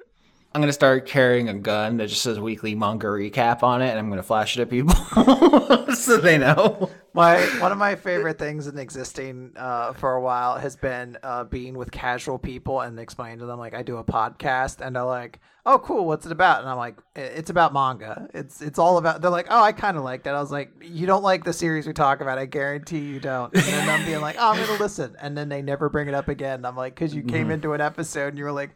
I'm gonna start carrying a gun that just says weekly manga recap on it, and I'm gonna flash it at people (laughs) so they know. My one of my favorite things in existing uh, for a while has been uh, being with casual people and explaining to them like I do a podcast and they're like, "Oh, cool, what's it about?" And I'm like, "It's about manga. It's it's all about." They're like, "Oh, I kind of like that." I was like, "You don't like the series we talk about? I guarantee you don't." And then I'm being like, "Oh, I'm gonna listen," and then they never bring it up again. I'm like, "Cause you came into an episode and you were like,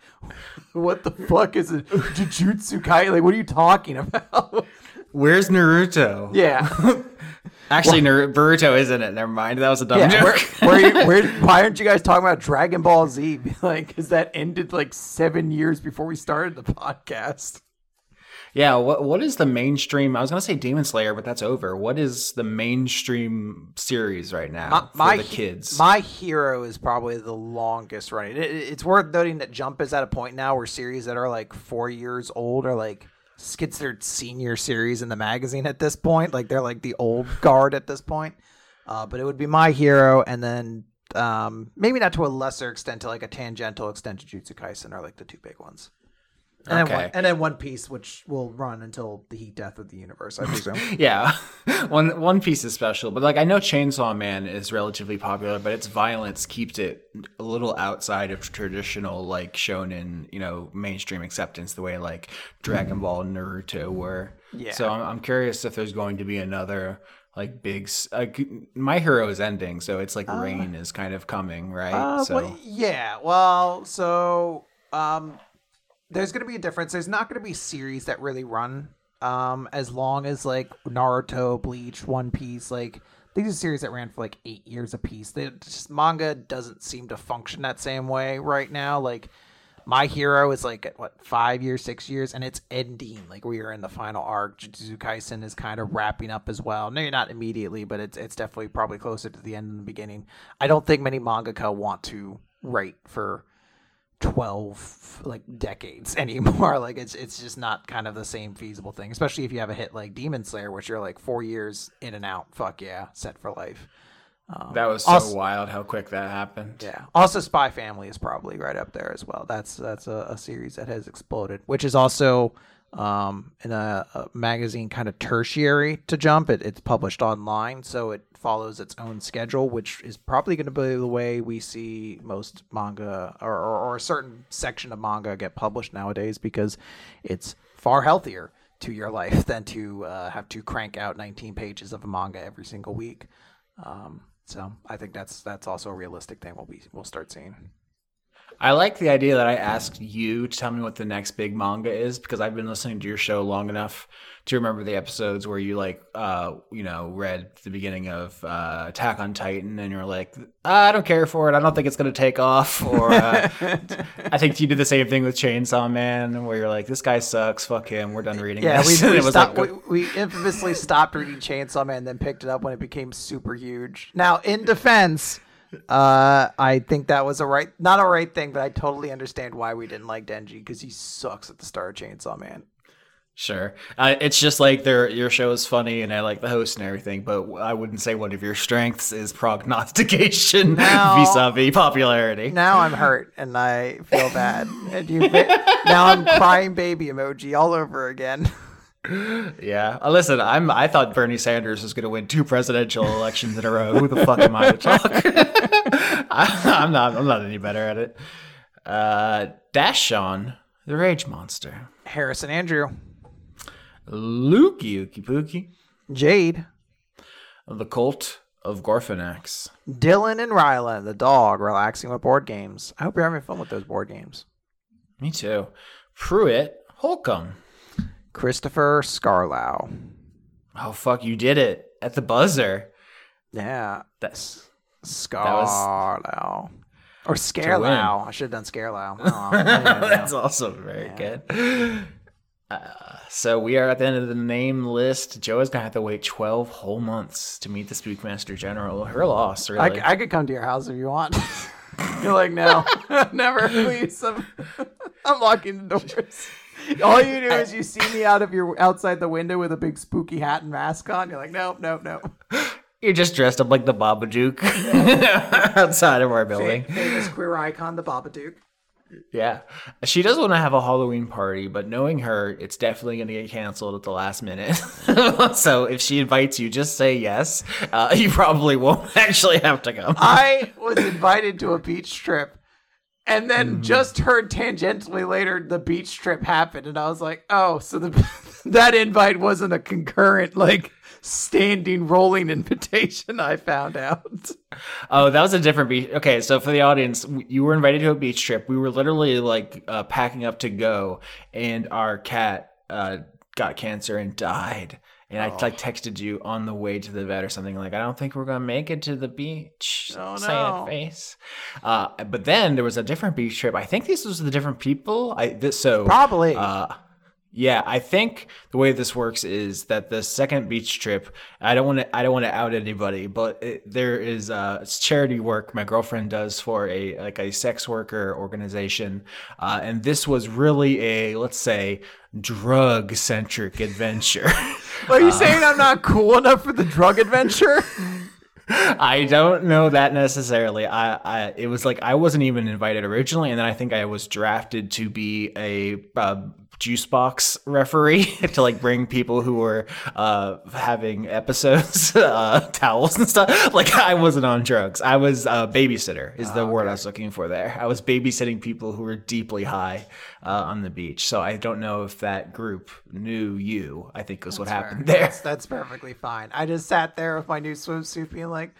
what the fuck is it? Jujutsu Kai? Like, what are you talking about?" Where's Naruto? yeah. (laughs) Actually, Naruto isn't it. Never mind. That was a dumb Yeah, joke. where, where, you, where, (laughs) why aren't you guys talking about Dragon Ball Z? (laughs) Like, because that ended like seven years before we started the podcast. yeah. What What is the mainstream? I was gonna say Demon Slayer, but that's over. What is the mainstream series right now for the he- kids? My Hero is probably the longest running. It, it- it's worth noting that Jump is at a point now where series that are like four years old are like considered senior series in the magazine at this point. Like they're like the old guard at this point. Uh, but it would be My Hero, and then um, maybe not to a lesser extent to like a tangential extent Jujutsu Kaisen are like the two big ones. And, then Okay. one, and then One Piece, which will run until the heat death of the universe, I presume. (laughs) yeah, (laughs) one One Piece is special, but like I know Chainsaw Man is relatively popular, but its violence keeps it a little outside of traditional like shonen, you know, mainstream acceptance the way like Dragon Ball and Naruto were. Yeah. So I'm, I'm curious if there's going to be another like big. Like My Hero is ending, so it's like Rain is kind of coming, right? Uh, so well, yeah. Well, so um, there's going to be a difference. There's not going to be series that really run um, as long as like Naruto, Bleach, One Piece. Like these are series that ran for like eight years a piece. They just manga doesn't seem to function that same way right now. Like my hero is like at what five years, six years, and it's ending. Like we are in the final arc. Jujutsu Kaisen is kind of wrapping up as well. No, you're not immediately, but it's it's definitely probably closer to the end than the beginning. I don't think many mangaka want to write for twelve like decades (laughs) anymore. Like it's it's just not kind of the same feasible thing, especially if you have a hit like Demon Slayer, which you're like four years in and out. Fuck yeah, set for life. Um, that was so also- wild how quick that happened. Yeah. Also, Spy Family is probably right up there as well. That's that's a, a series that has exploded, which is also um, in a, a magazine kind of tertiary to Jump. It, it's published online, so it follows its own schedule, which is probably going to be the way we see most manga or, or, or a certain section of manga get published nowadays because it's far healthier to your life (laughs) than to uh, have to crank out 19 pages of a manga every single week. Um, so I think that's that's also a realistic thing we'll be we'll start seeing. I like the idea that I asked you to tell me what the next big manga is because I've been listening to your show long enough to remember the episodes where you like, uh, you know, read the beginning of uh, Attack on Titan and you're like, "Ah, I don't care for it. I don't think it's gonna take off. (laughs) Or uh, (laughs) I think you did the same thing with Chainsaw Man where you're like, this guy sucks. Fuck him. We're done reading Yeah, this. (laughs) we, we, it was stopped, like, we, we infamously stopped reading Chainsaw Man, and then picked it up when it became super huge. Now, in defense, Uh, I think that was a right, not a right thing, but I totally understand why we didn't like Denji because he sucks at the Star Chainsaw Man. Sure. Uh, it's just like their your show is funny and I like the host and everything, but I wouldn't say one of your strengths is prognostication vis-a-vis popularity. Now I'm hurt and I feel bad. And you, now I'm crying baby emoji all over again. (laughs) Yeah. Uh, listen, I'm I thought Bernie Sanders was going to win two presidential elections in a row. Who the fuck am I to talk? (laughs) I, I'm not I'm not any better at it. Uh Dashon, the Rage Monster. Harrison Andrew, Lukey Ookie Pookie, Jade, the Cult of Gorfanax. Dylan, and Rylan, the dog, relaxing with board games. I hope you're having fun with those board games. Me too. Pruitt Holcomb. Christopher Scarlow. Oh fuck, you did it at the buzzer. Yeah, That's Scarlow. Or Scarelow. I should have done Scarelow. (laughs) I know. that's also very good. Uh, so we are at the end of the name list. Joe is gonna have to wait twelve whole months to meet the Spookmaster General. Her loss, I, really. I could come to your house if you want. (laughs) You're like, no, (laughs) never, please. I'm, I'm locking the doors. All you do is you see me out of your outside the window with a big spooky hat and mask on. You're like, nope, nope, nope. You're just dressed up like the Babadook (laughs) outside of our building. Famous queer icon, the Babadook. Yeah. She does want to have a Halloween party, but knowing her, it's definitely going to get canceled at the last minute. (laughs) so if she invites you, just say yes. Uh, you probably won't (laughs) actually have to come. I was invited to a beach trip and then just heard tangentially later the beach trip happened and I was like, "Oh, so the (laughs) that invite wasn't a concurrent like standing rolling invitation I found out." Oh, that was a different beach. Okay, so for the audience, you were invited to a beach trip. We were literally like uh, packing up to go, and our cat uh, got cancer and died. And I like texted you on the way to the vet or something like, I don't think we're gonna make it to the beach. Oh, no. face. Uh, but then there was a different beach trip. I think these was the different people. I this so Probably. uh, yeah, I think the way this works is that the second beach trip. I don't want to. I don't want to out anybody, but it, there is uh, it's charity work my girlfriend does for a like a sex worker organization, uh, and this was really a let's say drug centric adventure. (laughs) Are you saying I'm not cool enough for the drug adventure? (laughs) I don't know that necessarily. I, I it was like I wasn't even invited originally, and then I think I was drafted to be a uh, juice box referee (laughs) to like bring people who were uh, having episodes (laughs) uh, towels and stuff. Like I wasn't on drugs. I was a babysitter is the word I was looking for there. I was babysitting people who were deeply high uh, on the beach. So I don't know if that group knew you. I think was what happened there. That's, that's perfectly fine. I just sat there with my new swimsuit being like,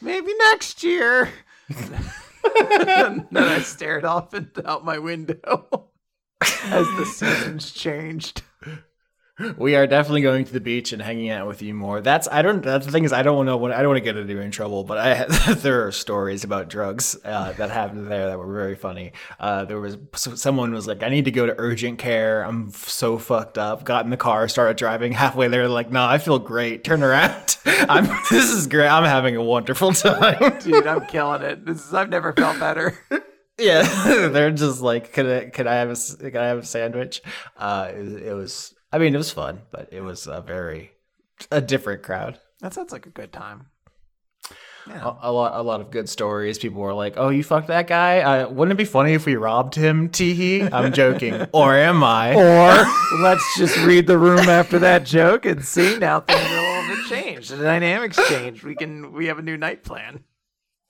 maybe next year. (laughs) and then I stared off and out my window as the (laughs) seasons changed. We are definitely going to the beach and hanging out with you more. That's I don't. That's the thing is I don't know what I don't want to get into in trouble, but I (laughs) there are stories about drugs uh, that happened there that were very funny. Uh, there was someone was like, I need to go to urgent care. I'm so fucked up. Got in the car, started driving. Halfway there, like, no, I feel great. Turn around. (laughs) I'm. This is great. I'm having a wonderful time. Dude, I'm killing it. This is, I've never felt better. Yeah, (laughs) (laughs) they're just like, could I, could I have a, could I have a sandwich? Uh, it, it was. I mean, it was fun, but it was a very a different crowd. That sounds like a good time. a, a lot a lot of good stories. People were like, "Oh, you fucked that guy? Uh, wouldn't it be funny if we robbed him?" Teehee. I'm joking, (laughs) or am I? Or let's just read the room after that joke and see now things are a little bit changed. The dynamics changed. We can we have a new night plan.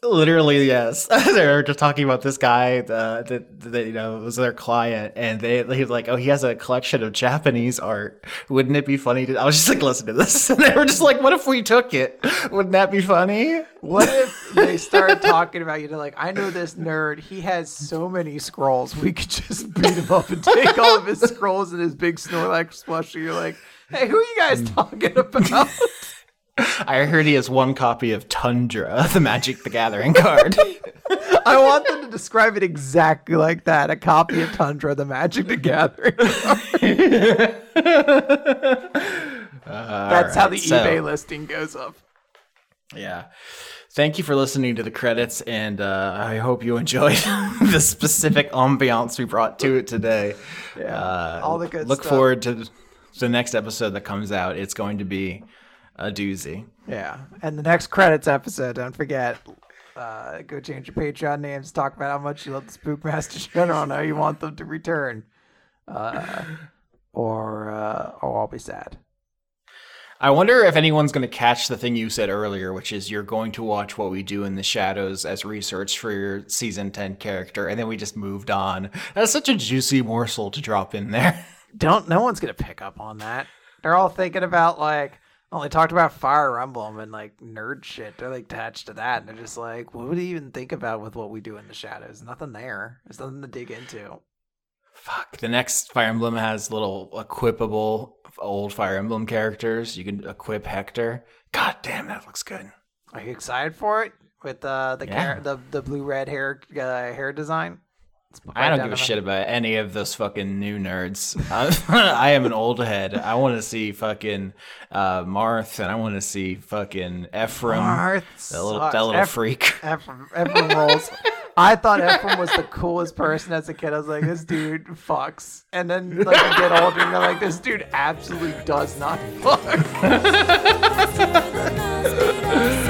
Literally, yes. (laughs) they were just talking about this guy uh, that, that you know was their client, and they he was like, "Oh, he has a collection of Japanese art. Wouldn't it be funny?" To-? I was just like, "Listen to this," (laughs) and they were just like, "What if we took it? Wouldn't that be funny?" What if they started talking about you? They're like, I know this nerd. He has so many scrolls. We could just beat him up and take all of his scrolls and his big Snorlax plushie. You're like, hey, who are you guys talking about? I heard he has one copy of Tundra, (laughs) the Magic the Gathering card. (laughs) I want them to describe it exactly like that. A copy of Tundra, the Magic the Gathering. (laughs) That's how the right, so- eBay listing goes up. Yeah. Thank you for listening to the credits, and uh, I hope you enjoyed the specific ambiance we brought to it today. Yeah, Uh, all the good Look stuff. forward to the next episode that comes out. It's going to be a doozy. Yeah, and the next credits episode, don't forget, uh, go change your Patreon names. Talk about how much you love the Spookmaster General and how you want them to return, uh, or uh, or I'll be sad. I wonder if anyone's going to catch the thing you said earlier, which is you're going to watch what we do in the shadows as research for your season 10 character, and then we just moved on. That's such a juicy morsel to drop in there. (laughs) Don't no one's gonna pick up on that. They're all thinking about like. Oh, they talked about Fire Emblem and like nerd shit. They're like attached to that, and they're just like, "What would he even think about with what we do in the shadows? Nothing there. There's nothing to dig into." Fuck. The next Fire Emblem has little equipable old Fire Emblem characters. You can equip Hector. God damn, that looks good. Are you excited for it with uh, the Yeah. car- the the blue red hair uh, hair design? It's I don't give a shit about any of those fucking new nerds. I, (laughs) I am an old head. I want to see fucking uh, Marth, and I want to see fucking Ephraim, Marth that little that little Eph- freak. (laughs) Ephraim, Ephraim rolls. I thought Ephraim was the coolest person as a kid. I was like, this dude fucks. And then like you get older and you're like, this dude absolutely does not fuck. (laughs)